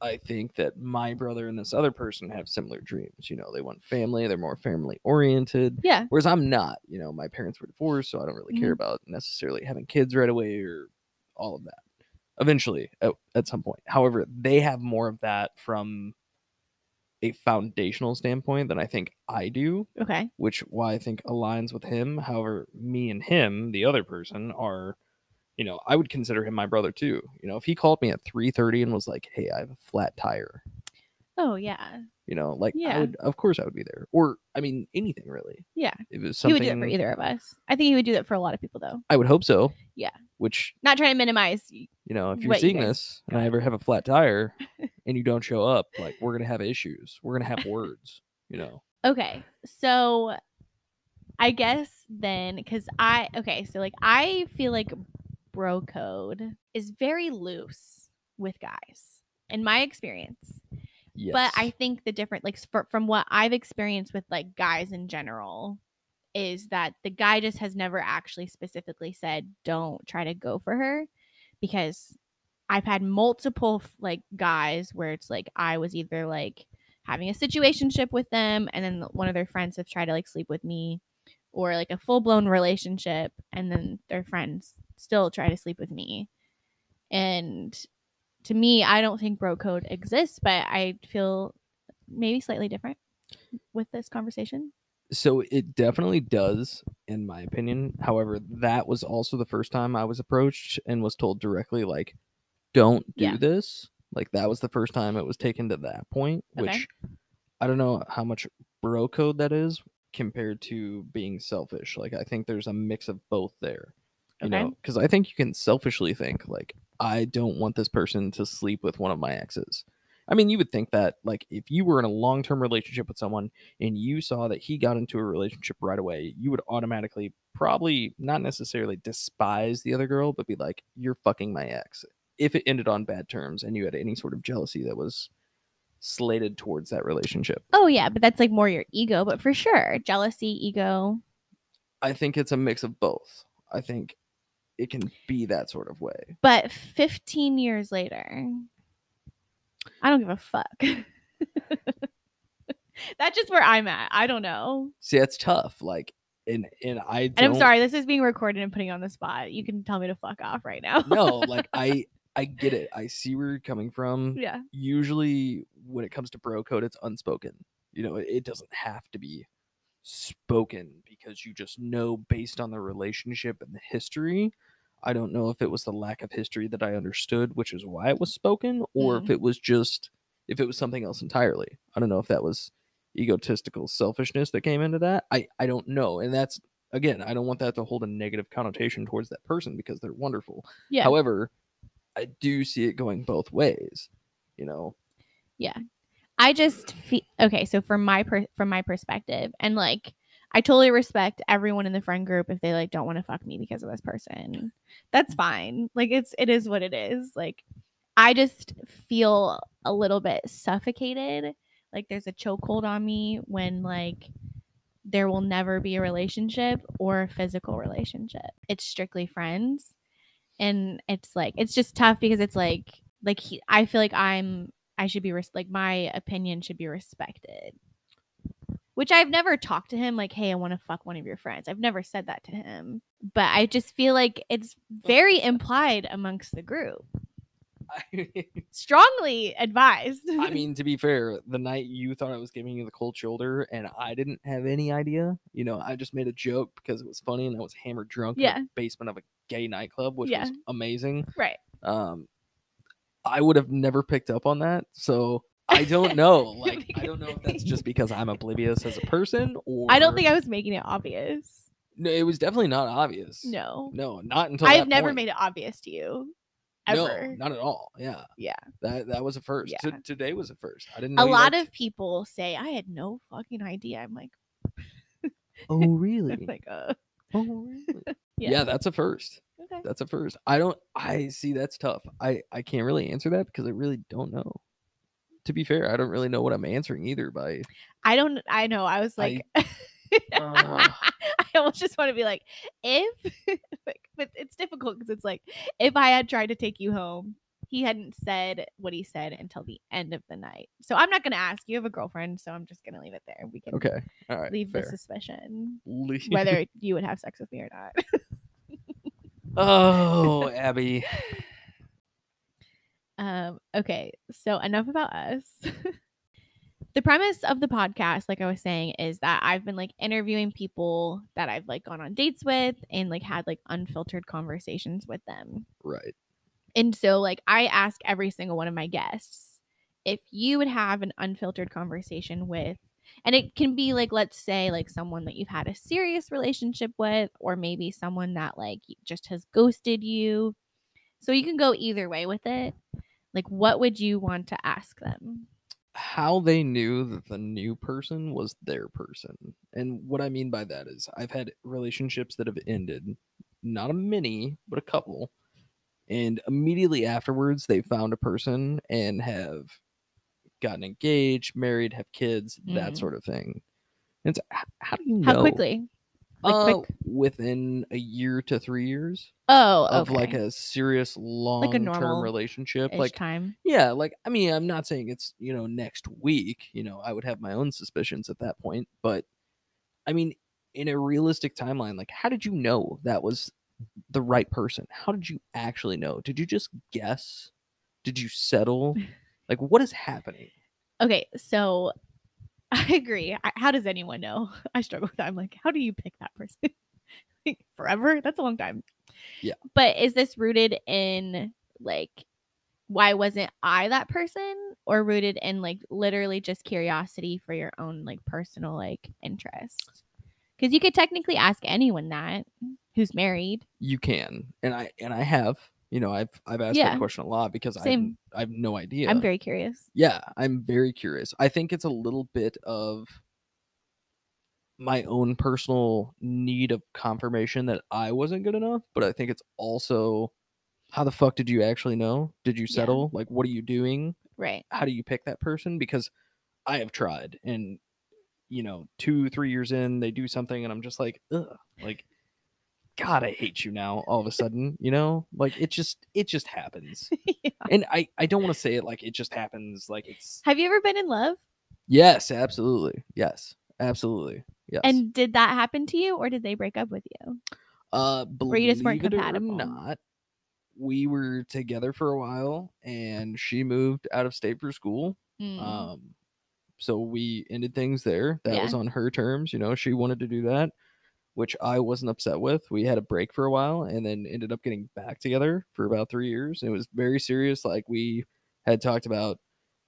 I think that my brother and this other person have similar dreams. You know, they want family, they're more family oriented. Yeah. Whereas I'm not, you know, my parents were divorced, so I don't really care about necessarily having kids right away or all of that. Eventually, at, at some point. However, they have more of that from a foundational standpoint than I think I do, Okay. which why I think aligns with him. However, me and him, the other person, are you know, I would consider him my brother too. You know, if he called me at 3:30 and was like, "Hey, I have a flat tire." Oh yeah. You know, like I Yeah. would of course I would be there. Or I mean, anything really. Yeah. If it was He would do it for either of us. I think he would do that for a lot of people though. I would hope so. Yeah. Which, Not trying to minimize. you know, if you're What you seeing this and. I ever have a flat tire and you don't show up, like we're to have issues. We're to have words, you know. Okay. So I guess then because I okay, so like I feel like bro code is very loose with guys in my experience. Yes. But I think the different like for, from what I've experienced with like guys in general is that the guy just has never actually specifically said don't try to go for her because I've had multiple like guys where it's like I was either like having a situationship with them and then one of their friends have tried to like sleep with me or like a full-blown relationship and then their friends still try to sleep with me. And to me, I don't think bro code exists, but I feel maybe slightly different with this conversation. So it definitely does in my opinion however that was also the first time i was approached and was told directly like don't do Yeah. this like that was the first time it was taken to that point Okay. which i don't know how much bro code that is compared to being selfish like i think there's a mix of both there you Okay. know because i think you can selfishly think like i don't want this person to sleep with one of my exes i mean you would think that like if you were in a long-term relationship with someone and you saw that he got into a relationship right away, you would automatically probably not necessarily despise the other girl, but be like, you're fucking my ex. If it ended on bad terms and you had any sort of jealousy that was slated towards that relationship, Oh yeah, but that's like more your ego, but for sure, jealousy, ego. I think it's a mix of both. I think it can be that sort of way. But 15 years later, I don't give a fuck. that's just where I'm at. I don't know. See, that's tough. Like, and and I And I'm sorry, this is being recorded and putting on the spot. You can tell me to fuck off right now. no, like I I get it. I see where you're coming from. yeah. usually when it comes to bro code it's unspoken you know it, it doesn't have to be spoken because you just know based on the relationship and the history i don't know if it was the lack of history that i understood which is why it was spoken or if Mm. it was just if it was something else entirely i don't know if that was egotistical selfishness that came into that i i don't know and that's again i don't want that to hold a negative connotation towards that person because they're wonderful Yeah. However, I do see it going both ways. You know, Yeah. I just feel okay. So from my per- from my perspective, and like I totally respect everyone in the friend group if they like don't want to fuck me because of this person. That's fine. Like it's it is what it is. Like I just feel a little bit suffocated. Like there's a chokehold on me when like there will never be a relationship or a physical relationship. It's strictly friends. And it's like it's just tough because it's like like he, I feel like I'm I should be res- like my opinion should be respected. Which I've never talked to him like, "Hey, I want to fuck one of your friends." I've never said that to him. But I just feel like it's very implied amongst the group. Strongly advised. I mean, to be fair, the night you thought I was giving you the cold shoulder and I didn't have any idea, you know, I just made a joke because it was funny and I was hammered drunk Yeah. in the basement of a gay nightclub, which Yeah. was amazing. right. Um, I would have never picked up on that. So I don't know. Like, I don't know if that's just because I'm oblivious as a person or I don't think I was making it obvious. No, it was definitely not obvious. No. No, not until I've never point. made it obvious to you. No, Ever. not at all. Yeah. Yeah. That that was a first. T- today was a first. I didn't know a lot liked- of people say I had no fucking idea. I'm like, Oh really? Like, uh, oh really? Yeah. yeah. that's a first. okay. That's a first. I don't I see that's tough. I I can't really answer that because I really don't know. To be fair, I don't really know what I'm answering either by I don't. I know. I was like, Uh, I almost just want to be like, if, like, but it's difficult because it's like, if I had tried to take you home, he hadn't said what he said until the end of the night. So I'm not going to ask. You have a girlfriend, so I'm just going to leave it there. We can Okay. All right. leave fair. the suspicion whether you would have sex with me or not. oh, Abby. Um, okay, so enough about us. the premise of the podcast, like I was saying, is that I've been like interviewing people that I've like gone on dates with and like had like unfiltered conversations with them. Right. And so like I ask every single one of my guests if you would have an unfiltered conversation with and it can be like let's say like someone that you've had a serious relationship with or maybe someone that like just has ghosted you. So you can go either way with it. Like what would you want to ask them? How they knew that the new person was their person. And what I mean by that is I've had relationships that have ended, not a many, but a couple. And immediately afterwards, they found a person and have gotten engaged, married, have kids, that Mhm. sort of thing. And it's, how do you know? How quickly? Like Uh, quick? within a year to three years Oh, of like a serious long term normal relationship. Like time. yeah, like I mean, I'm not saying it's you know next week. You know, I would have my own suspicions at that point, but I mean, in a realistic timeline, like how did you know that was the right person? How did you actually know? Did you just guess? Did you settle? Like, what is happening? Okay, so I agree. I, how does anyone know? I struggle with that. I'm like, how do you pick that person? Like, Forever? That's a long time. Yeah. But is this rooted in like why wasn't I that person or rooted in like literally just curiosity for your own like personal like interest? Because you could technically ask anyone that who's married. You can, and I and I have. You know, I've I've asked Yeah. that question a lot because I Same. I have no idea. I'm very curious. yeah i'm very curious i think it's a little bit of my own personal need of confirmation that i wasn't good enough but i think it's also how the fuck did you actually know did you Yeah. settle like what are you doing Right. how do you pick that person because i have tried and you know two three years in they do something and i'm just like ugh like god i hate you now all of a sudden you know like it just it just happens Yeah. and i i don't want to say it like it just happens like it's Have you ever been in love? Yes, absolutely. Yes, absolutely. Yes. And did that happen to you or did they break up with you? uh, or you just weren't believe compatible? Not. We were together for a while, and she moved out of state for school. Mm. Um, so we ended things there. That was on her terms. You know, she wanted to do that, which I wasn't upset with. We had a break for a while, and then ended up getting back together for about three years. It was very serious. Like we had talked about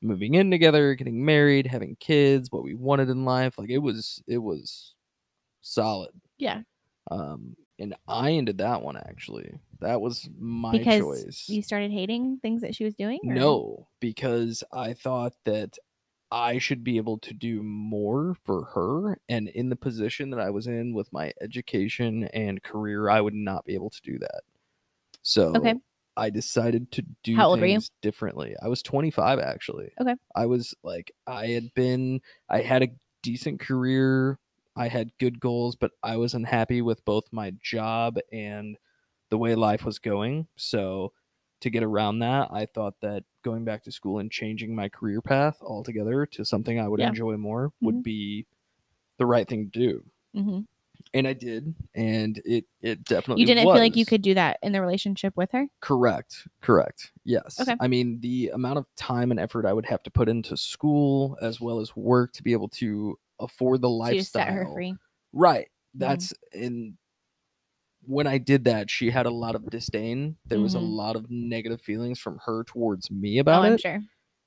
moving in together, getting married, having kids, what we wanted in life. Like it was, it was solid. yeah. Um, and I ended that one actually. That was my because choice. you started hating things that she was doing? or- No, because I thought that I should be able to do more for her. And in the position that I was in with my education and career, I would not be able to do that. So Okay. I decided to do How old were you? things differently. I was 25 actually. Okay. I was like, I had been, I had a decent career. I had good goals, but I was unhappy with both my job and the way life was going. So to get around that, I thought that going back to school and changing my career path altogether to something I would Yeah. enjoy more Mhm. would be the right thing to do. Mhm. And I did, and it it definitely You didn't feel like you could do that in the relationship with her? Correct. Correct. Yes. Okay. I mean, the amount of time and effort I would have to put into school as well as work to be able to afford the So lifestyle. set her free. Right. That's in when I did that, she had a lot of disdain. There was a Mhm. lot of negative feelings from her towards me about Oh, about I'm it. sure.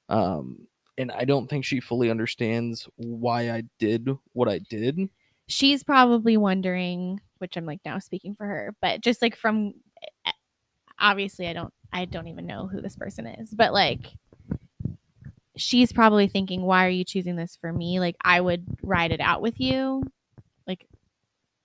Um and I don't think she fully understands why I did what I did. She's probably wondering, which I'm like now speaking for her, but just like from eh, obviously I don't I don't even know who this person is, but like she's probably thinking, why are you choosing this for me? Like I would ride it out with you. Like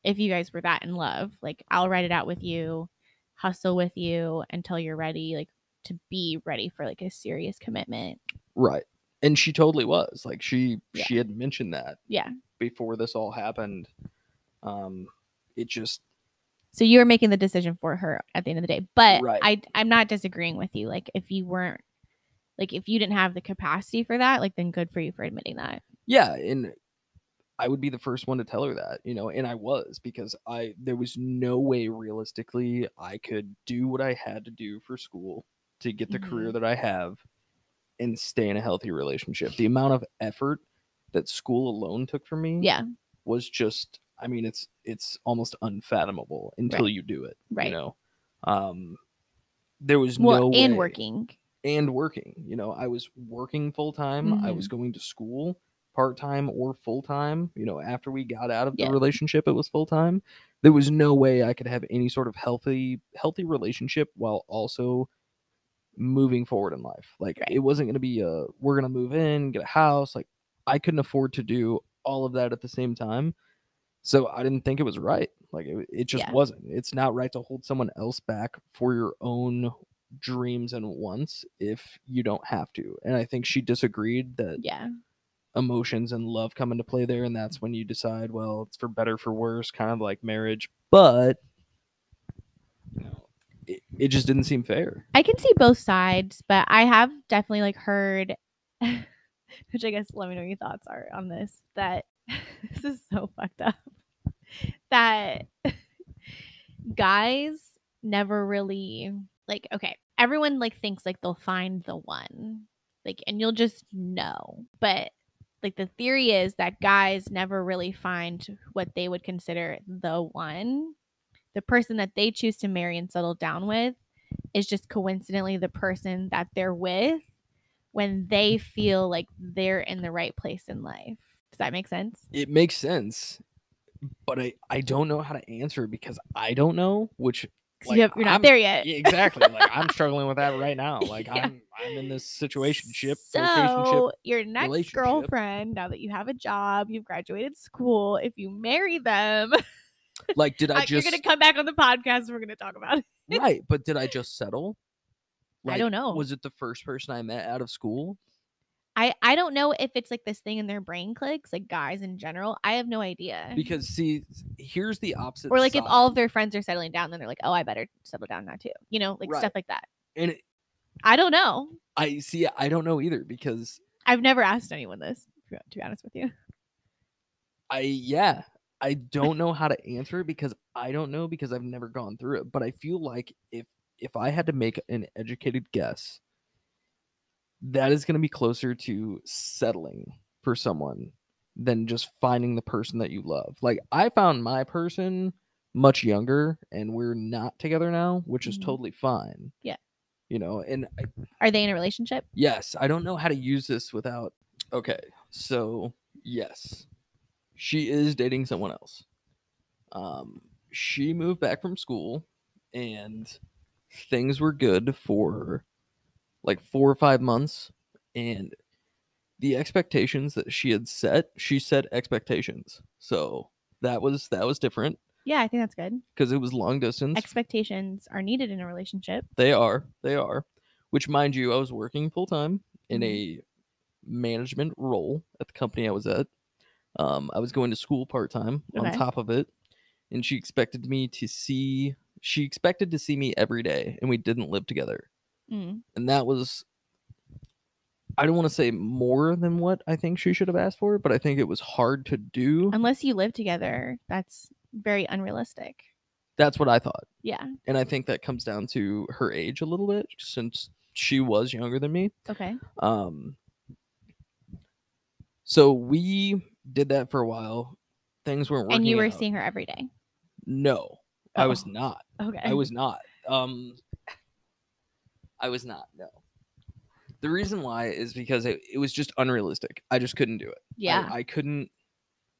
if you guys were that in love, like I'll ride it out with you, hustle with you until you're ready, like to be ready for like a serious commitment. Right. And she totally was. Like she Yeah. she had mentioned that Yeah. before this all happened. Um it just So you were making the decision for her at the end of the day. But Right. I I'm not disagreeing with you. Like if you weren't like if you didn't have the capacity for that, like then good for you for admitting that. yeah and i would be the first one to tell her that you know and i was because i there was no way realistically i could do what i had to do for school to get the career that i have and stay in a healthy relationship the amount of effort that school alone took from me Yeah. was just i mean it's it's almost unfathomable until Right. you do it Right. you know um there was Well, no and way- working. and working. You know, I was working full time. I Mm-hmm. was going to school part time or full time. You know, after we got out of the Yeah. relationship, it was full time. There was no way I could have any sort of healthy healthy relationship while also moving forward in life. Like Right. it wasn't going to be a we're going to move in, get a house. Like I couldn't afford to do all of that at the same time. So I didn't think it was right. Like it, it just Yeah. wasn't. It's not right to hold someone else back for your own dreams and wants if you don't have to. And I think she disagreed that Yeah. Emotions and love come into play there and that's when you decide, well, it's for better for worse, kind of like marriage. But you know, it, it just didn't seem fair. I can see both sides, but I have definitely like heard which I guess let me know what your thoughts are on this that this is so fucked up. That guys never really like okay, everyone like thinks like they'll find the one. Like and you'll just know. But like the theory is that guys never really find what they would consider the one. The person that they choose to marry and settle down with is just coincidentally the person that they're with when they feel like they're in the right place in life. Does that make sense? It makes sense. But I, I don't know how to answer because I don't know, which Like, you you're not I'm- there yet. Yeah, exactly. Like I'm struggling with that right now. Like Yeah. I'm I'm in this situation ship, So your next girlfriend, now that you have a job, you've graduated school, if you marry them, Like did I just you're gonna come back on the podcast. and We're gonna talk about it. right? But did I just settle? I don't know. Was it the first person I met out of school? I I don't know if it's like this thing in their brain clicks, like guys in general. I have no idea. Because see, here's the opposite. or like if all of their friends are settling down, then they're like, oh, I better settle down now too. You know, like Right. stuff like that. and it, I don't know. I see. I don't know either because I've never asked anyone this. To be honest with you. I yeah I don't know how to answer it because I don't know because I've never gone through it. But I feel like if if I had to make an educated guess, that is going to be closer to settling for someone than just finding the person that you love. Like I found my person much younger and we're not together now, which is Mhm. totally fine. Yeah. You know, and I, Are they in a relationship? Yes, I don't know how to use this without. Okay, so yes, she is dating someone else. Um, she moved back from school, and things were good for like four or five months, and the expectations that she had set, she set expectations. So that was that was different Yeah, I think that's good. because it was long distance. Expectations are needed in a relationship. They are. They are. Which, mind you, I was working full time in Mhm. a management role at the company I was at. Um, I was going to school part time on top of it, and she expected me to see. She expected to see me every day, and we didn't live together. Mm. And that was. I don't want to say more than what I think she should have asked for, but I think it was hard to do. Unless you live together, that's very unrealistic. That's what I thought. Yeah. And I think that comes down to her age a little bit, since she was younger than me. Okay. Um, so we did that for a while. Things weren't working. And you were out. seeing her every day. No, I was Oh. not. Okay. I was not. Um, I was not. No. The reason why is because it, it was just unrealistic. I just couldn't do it. I- Yeah. I, couldn't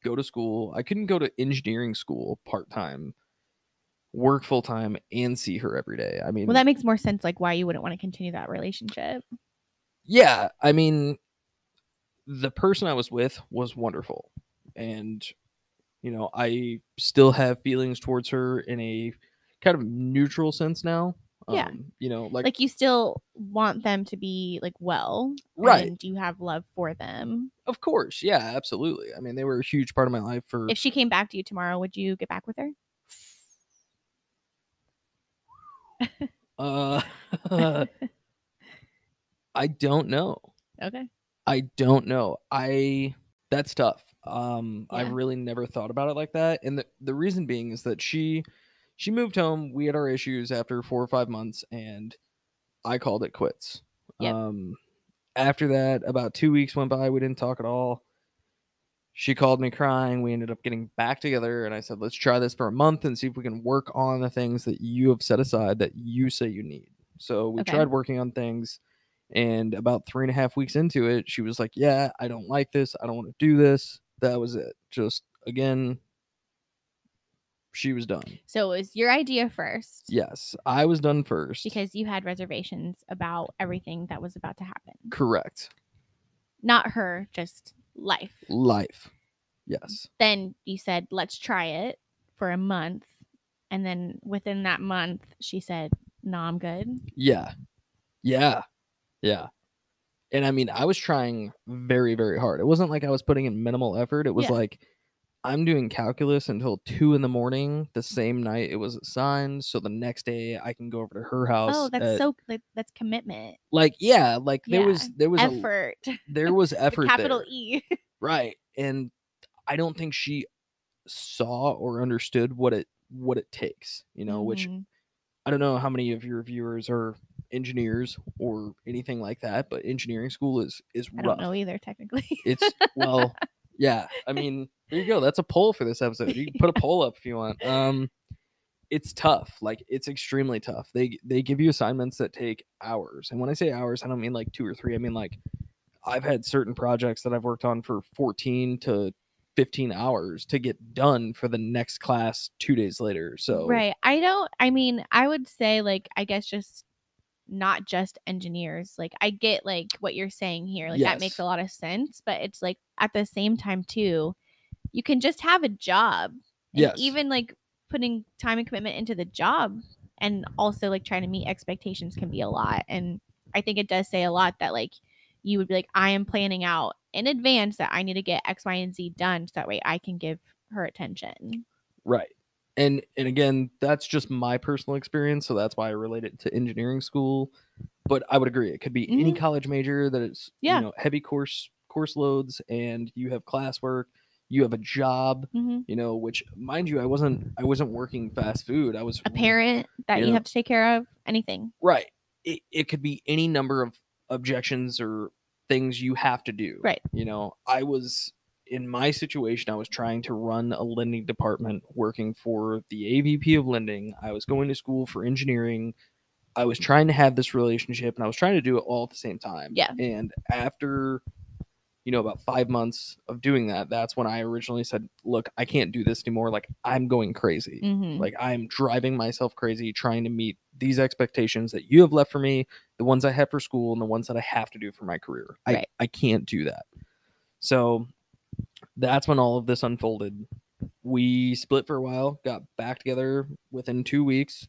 go to school. I couldn't go to engineering school part time, work full time, and see her every day. I mean, well, that makes more sense. Like why you wouldn't want to continue that relationship. yeah i mean the person i was with was wonderful and you know i still have feelings towards her in a kind of neutral sense now yeah. Um, you know, like like you still want them to be like well, right? Do you have love for them? Of course, yeah, absolutely. I mean, they were a huge part of my life. For if she came back to you tomorrow, would you get back with her? uh, uh I don't know. Okay. I don't know. I that's tough. Um, yeah. I've really never thought about it like that, and the the reason being is that she she moved home. We had our issues after four or five months, and I called it quits. Yep. Um, after that, about two weeks went by. We didn't talk at all. She called me crying. We ended up getting back together, and I said, "Let's try this for a month and see if we can work on the things that you have set aside that you say you need." So we Okay. tried working on things, and about three and a half weeks into it, she was like, "Yeah, I don't like this. I don't want to do this." That was it. Just again, she was done. So it was your idea first. Yes, I was done first. Because you had reservations about everything that was about to happen. correct Not her, just life. life. Yes. Then you said, let's try it for a month. And then within that month, she said, no, I'm good. Yeah. Yeah. Yeah. And I mean, I was trying very, very hard. It wasn't like I was putting in minimal effort. It was Yeah. like I'm doing calculus until two in the morning the same night it was assigned. So the next day I can go over to her house. Oh, that's at- so, like, that's commitment, like yeah, like there Yeah. was there was a, effort, there was the effort capital there. E. right and i don't think she saw or understood what it what it takes you know which Mhm. I don't know how many of your viewers are engineers or anything like that, but engineering school is is I rough. don't know either, technically. It's well, yeah. I mean, there you go. That's a poll for this episode. You can put a poll up if you want. Um, it's tough. Like it's extremely tough. They they give you assignments that take hours, and when I say hours, I don't mean like two or three. I mean like I've had certain projects that I've worked on for fourteen to 15 hours to get done for the next class two days later so Right. I don't, I mean, I would say, like, I guess just not just engineers. Like, I get, like, what you're saying here. Like, that makes a lot of sense. But it's like, at the same time, too, you can just have a job. And Yes. Even, like, putting time and commitment into the job and also, like, trying to meet expectations can be a lot. And I think it does say a lot that, like, you would be like, I am planning out in advance that I need to get X, Y, and Z done so that way I can give her attention. Right. And and again, that's just my personal experience, so that's why I relate it to engineering school. But I would agree, it could be any Mhm. college major that is Yeah. you know heavy course course loads, and you have classwork, you have a job, hmm you know. Which, mind you, I wasn't I wasn't working fast food. I was A parent that you Yeah. have to take care of, anything. right. It it could be any number of objections or things you have to do. Right. You know, I was in my situation, I was trying to run a lending department working for the AVP of lending. I was going to school for engineering. I was trying to have this relationship and I was trying to do it all at the same time. Yeah. And after, you know, about five months of doing that, that's when I originally said, Look, I can't do this anymore. Like, I'm going crazy. Mm-hmm. Like I'm driving myself crazy trying to meet these expectations that you have left for me, the ones I have for school and the ones that I have to do for my career. I, Right. I can't do that. So that's when all of this unfolded. We split for a while, got back together within two weeks,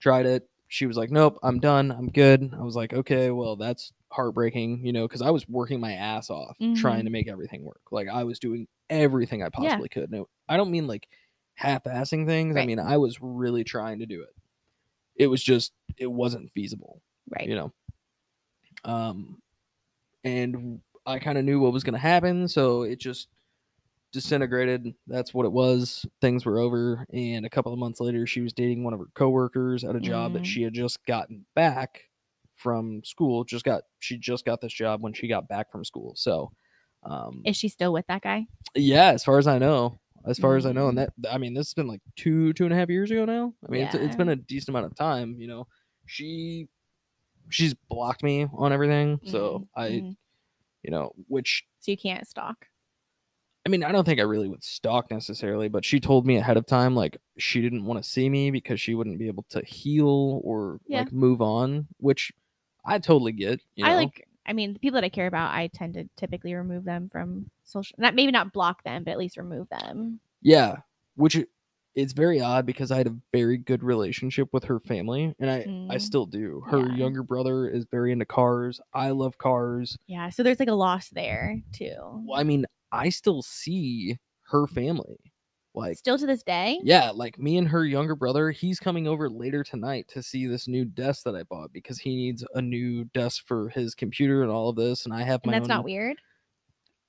tried it. She was like, Nope, I'm done. I'm good. I was like, Okay, well, that's heartbreaking, you know, because I was working my ass off trying Mhm. to make everything work. Like I was doing everything I possibly could. No, I don't mean like half-assing things. I mean I was really trying to do it. It was just it wasn't feasible, right. you know. Um, and I kind of knew what was going to happen, so it just disintegrated. That's what it was. Things were over, and a couple of months later, she was dating one of her coworkers at a job that Mm. she had just gotten back from school. Just got she just got this job when she got back from school. So, um, Is she still with that guy? yeah, as far as I know, as far as I know, and Mm. that I mean, this has been like two two and a half years ago now. I mean, it's, it's been a decent amount of time. You know, she she's blocked me on everything, so Mhm, I, mhm. You know, which So you can't stalk. I mean, I don't think I really would stalk necessarily, but she told me ahead of time like she didn't want to see me because she wouldn't be able to heal or Yeah. like move on, which I totally get. You know? I like. I mean, the people that I care about, I tend to typically remove them from social. Not maybe not block them, but at least remove them. Yeah, which it's very odd because I had a very good relationship with her family, and I I Mm. still do. Her Yeah. younger brother is very into cars. I love cars. Yeah. So there's like a loss there too. Well, I mean, I still see her family. Like Still to this day? yeah, like me and her younger brother, he's coming over later tonight to see this new desk that I bought because he needs a new desk for his computer and all of this. And I have my And my that's own. not weird.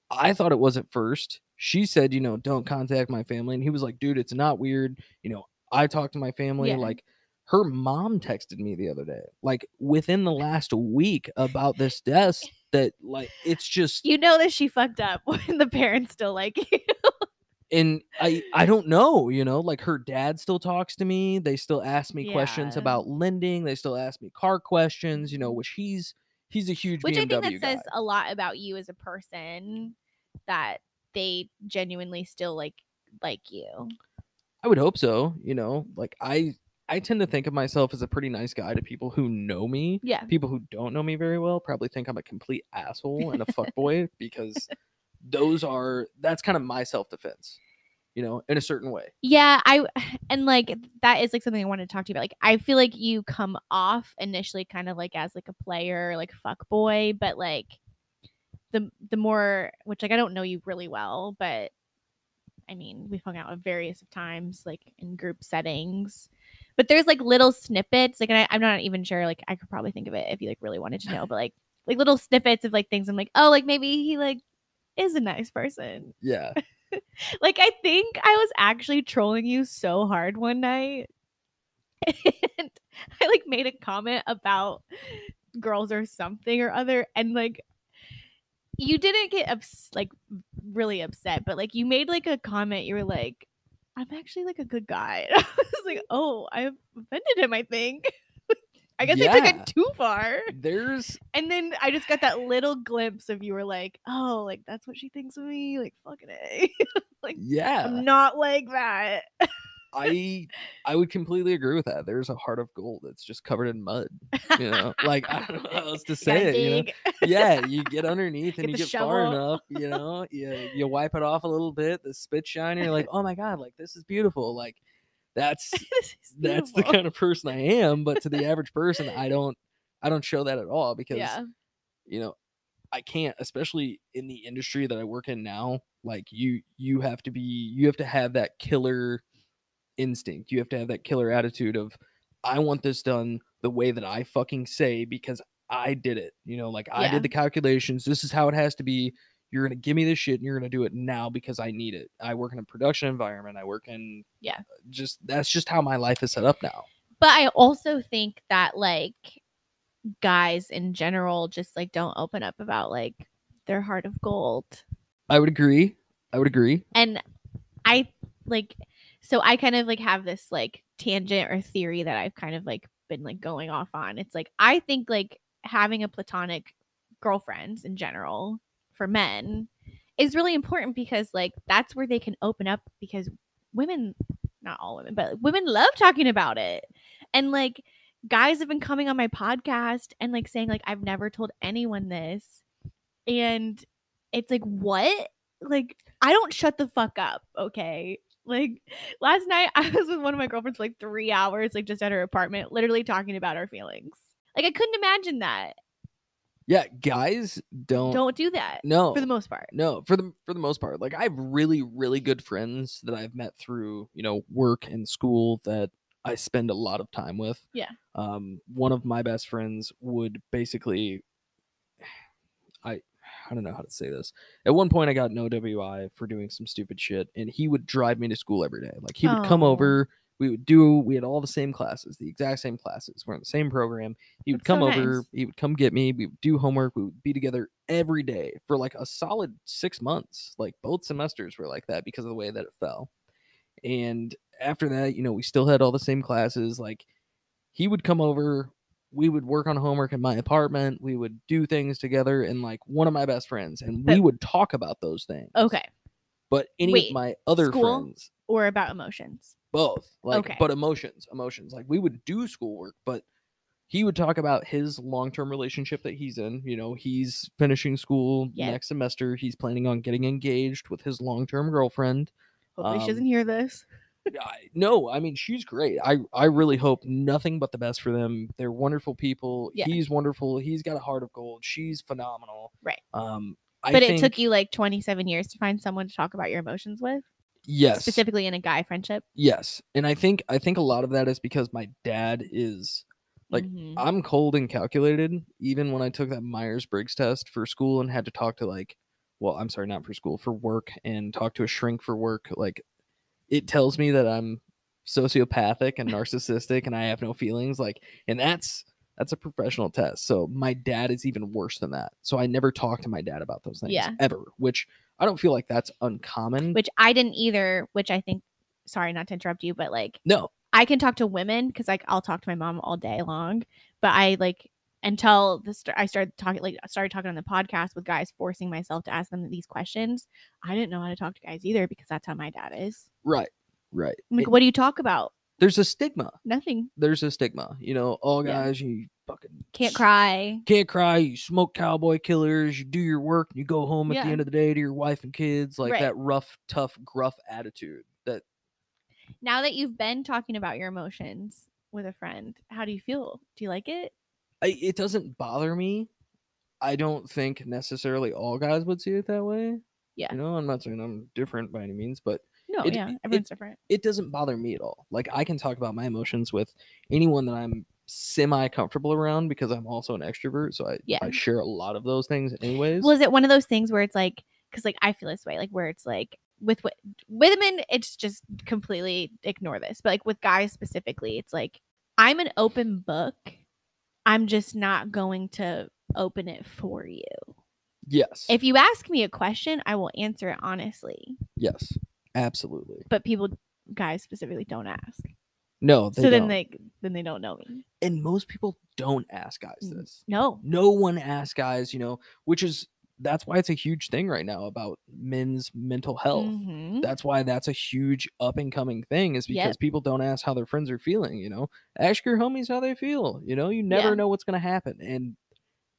I thought it was at first. She said, you know, don't contact my family. And he was like, dude, it's not weird. You know, I talked to my family. Yeah. Like, her mom texted me the other day, like within the last week about this desk that, like, it's just, You know that she fucked up when the parents still like you. and I, I don't know, you know, like her dad still talks to me. They still ask me questions about lending. They still ask me car questions, you know, which he's, he's a huge Which I think that guy. says a lot about you as a person that they genuinely still like like you. I would hope so. You know, like I I tend to think of myself as a pretty nice guy to people who know me. Yeah. People who don't know me very well probably think I'm a complete asshole and a fuckboy because those are that's kind of my self defense. You know, in a certain way. Yeah, I and like that is like something I wanted to talk to you about. Like I feel like you come off initially kind of like as like a player, like fuck boy, but like the the more which like I don't know you really well, but I mean, we've hung out at various times, like in group settings. But there's like little snippets, like and I, I'm not even sure, like I could probably think of it if you like really wanted to know, but like like little snippets of like things I'm like, oh, like maybe he like is a nice person. Yeah. Like I think I was actually trolling you so hard one night. And I like made a comment about girls or something or other and like you didn't get ups- like really upset, but like you made like a comment you were like I'm actually like a good guy. And I was like, "Oh, I offended him, I think." I guess I took it too far. There's And then I just got that little glimpse of you were like, "Oh, like that's what she thinks of me." Like fucking A. yeah. I'm not like that. I I would completely agree with that. There's a heart of gold that's just covered in mud. You know, like I don't know how else to say it. You know, yeah, you get underneath and Get you get far enough, you know, you you wipe it off a little bit, the spit shine, and you're like, oh my god, like this is beautiful. Like that's that's the kind of person I am. But to the average person, I don't I don't show that at all because yeah. you know I can't, especially in the industry that I work in now. Like you you have to be you have to have that killer instinct. You have to have that killer attitude of I want this done the way that I fucking say because I did it. You know, like I did the calculations. This is how it has to be. You're gonna give me this shit and you're gonna do it now because I need it. I work in a production environment. I work in Yeah. Uh, just that's just how my life is set up now. But I also think that like guys in general just like don't open up about like their heart of gold. I would agree. I would agree. And I like so I kind of like have this like tangent or theory that I've kind of like been like going off on. It's like I think like having a platonic girlfriends in general for men is really important because like that's where they can open up because women not all women but women love talking about it. And like guys have been coming on my podcast and like saying like I've never told anyone this. And it's like what? Like I don't shut the fuck up okay like last night I was with one of my girlfriends for like 3 hours like just at her apartment literally talking about our feelings. Like I couldn't imagine that. Yeah, guys don't, don't do that no for the most part. No, for the for the most part, like I have really really good friends that I've met through you know work and school that I spend a lot of time with. Yeah. Um, one of my best friends would basically, I don't know how to say this. At one point, I got an OWI for doing some stupid shit, and he would drive me to school every day. Like he would come Oh. over. We would do. We had all the same classes, the exact same classes. We're in the same program. He would That's come so over. nice. He would come get me. We would do homework. We would be together every day for like a solid six months. Like both semesters were like that because of the way that it fell. And after that, you know, we still had all the same classes. Like he would come over. We would work on homework in my apartment. We would do things together, and like one of my best friends, and we would talk about those things. okay But any Wait, of my other friends, or about emotions both like Okay. but emotions emotions like we would do schoolwork but he would talk about his long-term relationship that he's in you know he's finishing school Yeah. next semester he's planning on getting engaged with his long-term girlfriend hopefully she Um, doesn't hear this no i mean she's great. I i really hope nothing but the best for them. They're wonderful people. Yeah. he's wonderful. He's got a heart of gold. She's phenomenal. Right. um I but it took you like 27 years to find someone to talk about your emotions with? Yes. Specifically in a guy friendship. yes. And i think i think a lot of that is because my dad is Like, Mhm. i'm cold and calculated. Even when i took that myers-briggs test for school and had to talk to like well i'm sorry not for school for work and talk to a shrink for work like it tells me that i'm sociopathic and narcissistic and i have no feelings like and that's that's a professional test so my dad is even worse than that so i never talk to my dad about those things Yeah. ever which i don't feel like that's uncommon which I didn't either. Which I think, sorry, not to interrupt you, but like no I can talk to women because like I'll talk to my mom all day long, but I like until the st- I started talking like I started talking on the podcast with guys, forcing myself to ask them these questions. I didn't know how to talk to guys either because that's how my dad is. right right I'm like, It- what do you talk about? there's a stigma Nothing. there's a stigma you know all Yeah. guys you fucking Can't s- cry. can't cry you smoke cowboy killers you do your work and you go home at Yeah. the end of the day to your wife and kids like Right. that rough tough gruff attitude that Now that you've been talking about your emotions with a friend, how do you feel? Do you like it? I, it doesn't bother me i don't think necessarily all guys would see it that way Yeah. you know i'm not saying i'm different by any means but No, It- yeah, it- everyone's different. it doesn't bother me at all. Like I can talk about my emotions with anyone that I'm semi comfortable around because I'm also an extrovert, so I Yeah. I share a lot of those things anyways. Well, is it one of those things where it's like, because like I feel this way, like where it's like with wi- women, it's just completely ignore this, but like with guys specifically, it's like I'm an open book. I'm just not going to open it for you. yes. If you ask me a question, I will answer it honestly. yes. Absolutely. But people, guys specifically, don't ask. No, they so then don't. they then they don't know me. and most people don't ask guys Mm. this. No. No one asks guys, you know, which is that's why it's a huge thing right now about men's mental health. Mhm. That's why that's a huge up and coming thing is because Yep. people don't ask how their friends are feeling, you know. Ask your homies how they feel. You know, you never Yeah. know what's gonna happen. And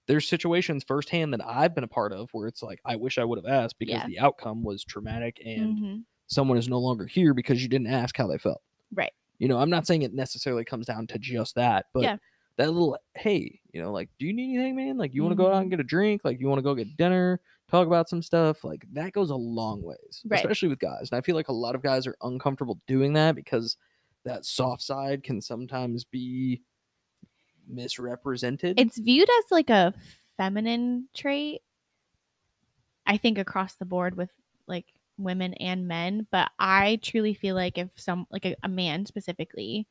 there's situations firsthand that I've been a part of where it's like, I wish I would have asked because Yeah. the outcome was traumatic and Mhm. someone is no longer here because you didn't ask how they felt. Right. You know, I'm not saying it necessarily comes down to just that, but Yeah. That little hey, you know, like, do you need anything, man? Like, you want to go out Mm-hmm. and get a drink? Like, you want to go get dinner? Talk about some stuff? Like, that goes a long ways, Right. especially with guys. And I feel like a lot of guys are uncomfortable doing that because that soft side can sometimes be misrepresented. it's viewed as like a feminine trait i think across the board with like women and men but i truly feel like if some like a, a man specifically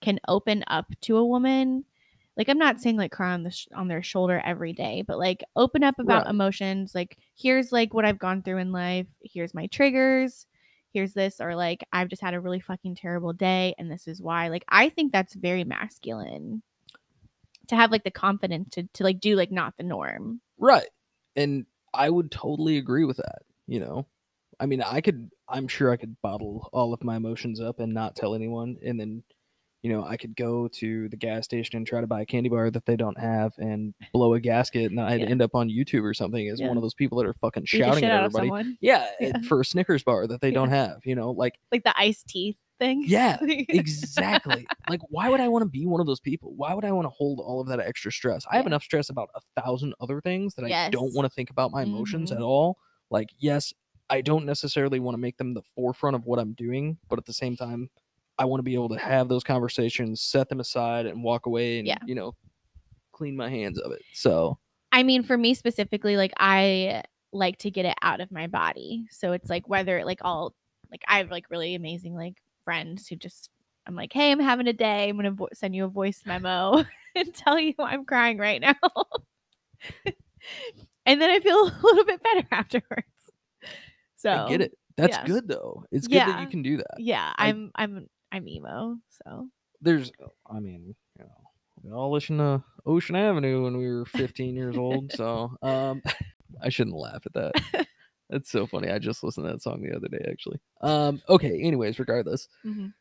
can open up to a woman like i'm not saying like cry on the sh- on their shoulder every day but like open up about Right. emotions like here's like what i've gone through in life here's my triggers here's this or like i've just had a really fucking terrible day and this is why like i think that's very masculine to have like the confidence to, to like do like not the norm Right. And I would totally agree with that. You know, I mean, I could, I'm sure I could bottle all of my emotions up and not tell anyone. And then, you know, I could go to the gas station and try to buy a candy bar that they don't have and blow a gasket. And I'd Yeah. end up on YouTube or something as Yeah. one of those people that are fucking shouting at everybody. Yeah, Yeah. For a Snickers bar that they don't have, you know, like, like the iced teeth thing yeah, exactly. like, why would I want to be one of those people? Why would I want to hold all of that extra stress? I have enough stress about a thousand other things that I don't want to think about my emotions Mhm. at all. Like, yes, I don't necessarily want to make them the forefront of what I'm doing, but at the same time, I want to be able to have those conversations, set them aside, and walk away and, Yeah. you know, clean my hands of it. So, I mean, for me specifically, like I like to get it out of my body. So it's like whether like I'll like I have like really amazing like friends who just I'm like, hey, I'm having a day. I'm gonna vo- send you a voice memo and tell you I'm crying right now, and then I feel a little bit better afterwards. So I get it. That's yeah. good, though. It's good that you can do that. Yeah, I- I'm I'm I'm emo. So there's i mean you know we all listened to ocean avenue when we were 15 years old so um i shouldn't laugh at that that's so funny i just listened to that song the other day actually um okay anyways regardless mhm.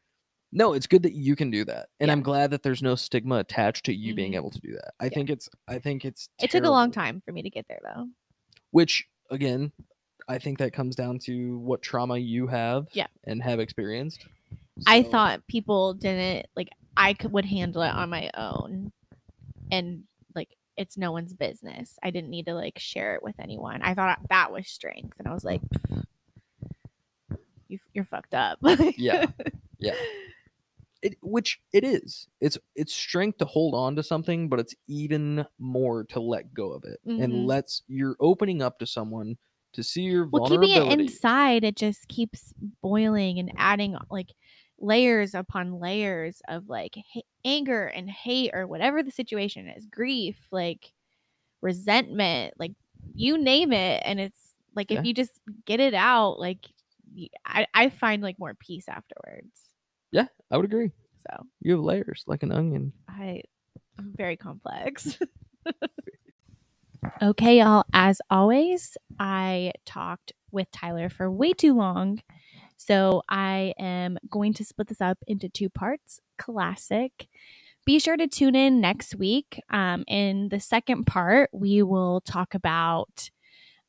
no it's good that you can do that and Yeah. i'm glad that there's no stigma attached to you being Mhm. able to do that i Yeah. think it's i think it's it took a long time for me to get there though. which again i think that comes down to what trauma you have Yeah. and have experienced I thought people didn't like I could would handle it on my own and like it's no one's business. I didn't need to like share it with anyone. I thought that was strength and I was like you, you're fucked up. Yeah. Yeah. It, which it is. It's it's strength to hold on to something, but it's even more to let go of it. Mhm. And let's you're opening up to someone to see your well keeping it inside it just keeps boiling and adding like layers upon layers of like ha- anger and hate or whatever the situation is grief like resentment like you name it and it's like Yeah. if you just get it out like I find like more peace afterwards yeah, I would agree. so You have layers like an onion. I I'm very complex. okay, y'all. As always, I talked with Tyler for way too long. So I am going to split this up into two parts. Classic. Be sure to tune in next week. Um, in the second part, we will talk about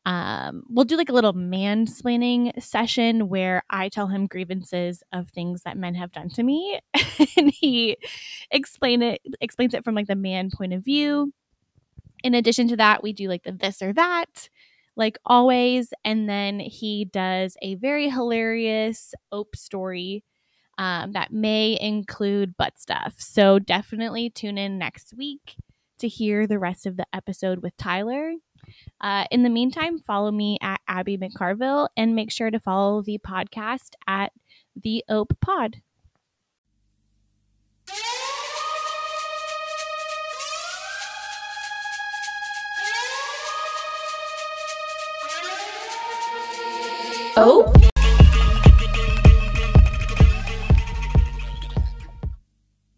um, we'll do like a little mansplaining session where I tell him grievances of things that men have done to me, and he explain it explains it from like the man point of view. In addition to that, we do like the this or that, like always, and then he does a very hilarious ope story um, that may include butt stuff. So definitely tune in next week to hear the rest of the episode with Tyler. Uh, in the meantime, follow me at Abby McCarville and make sure to follow the podcast at the Ope Pod. Ope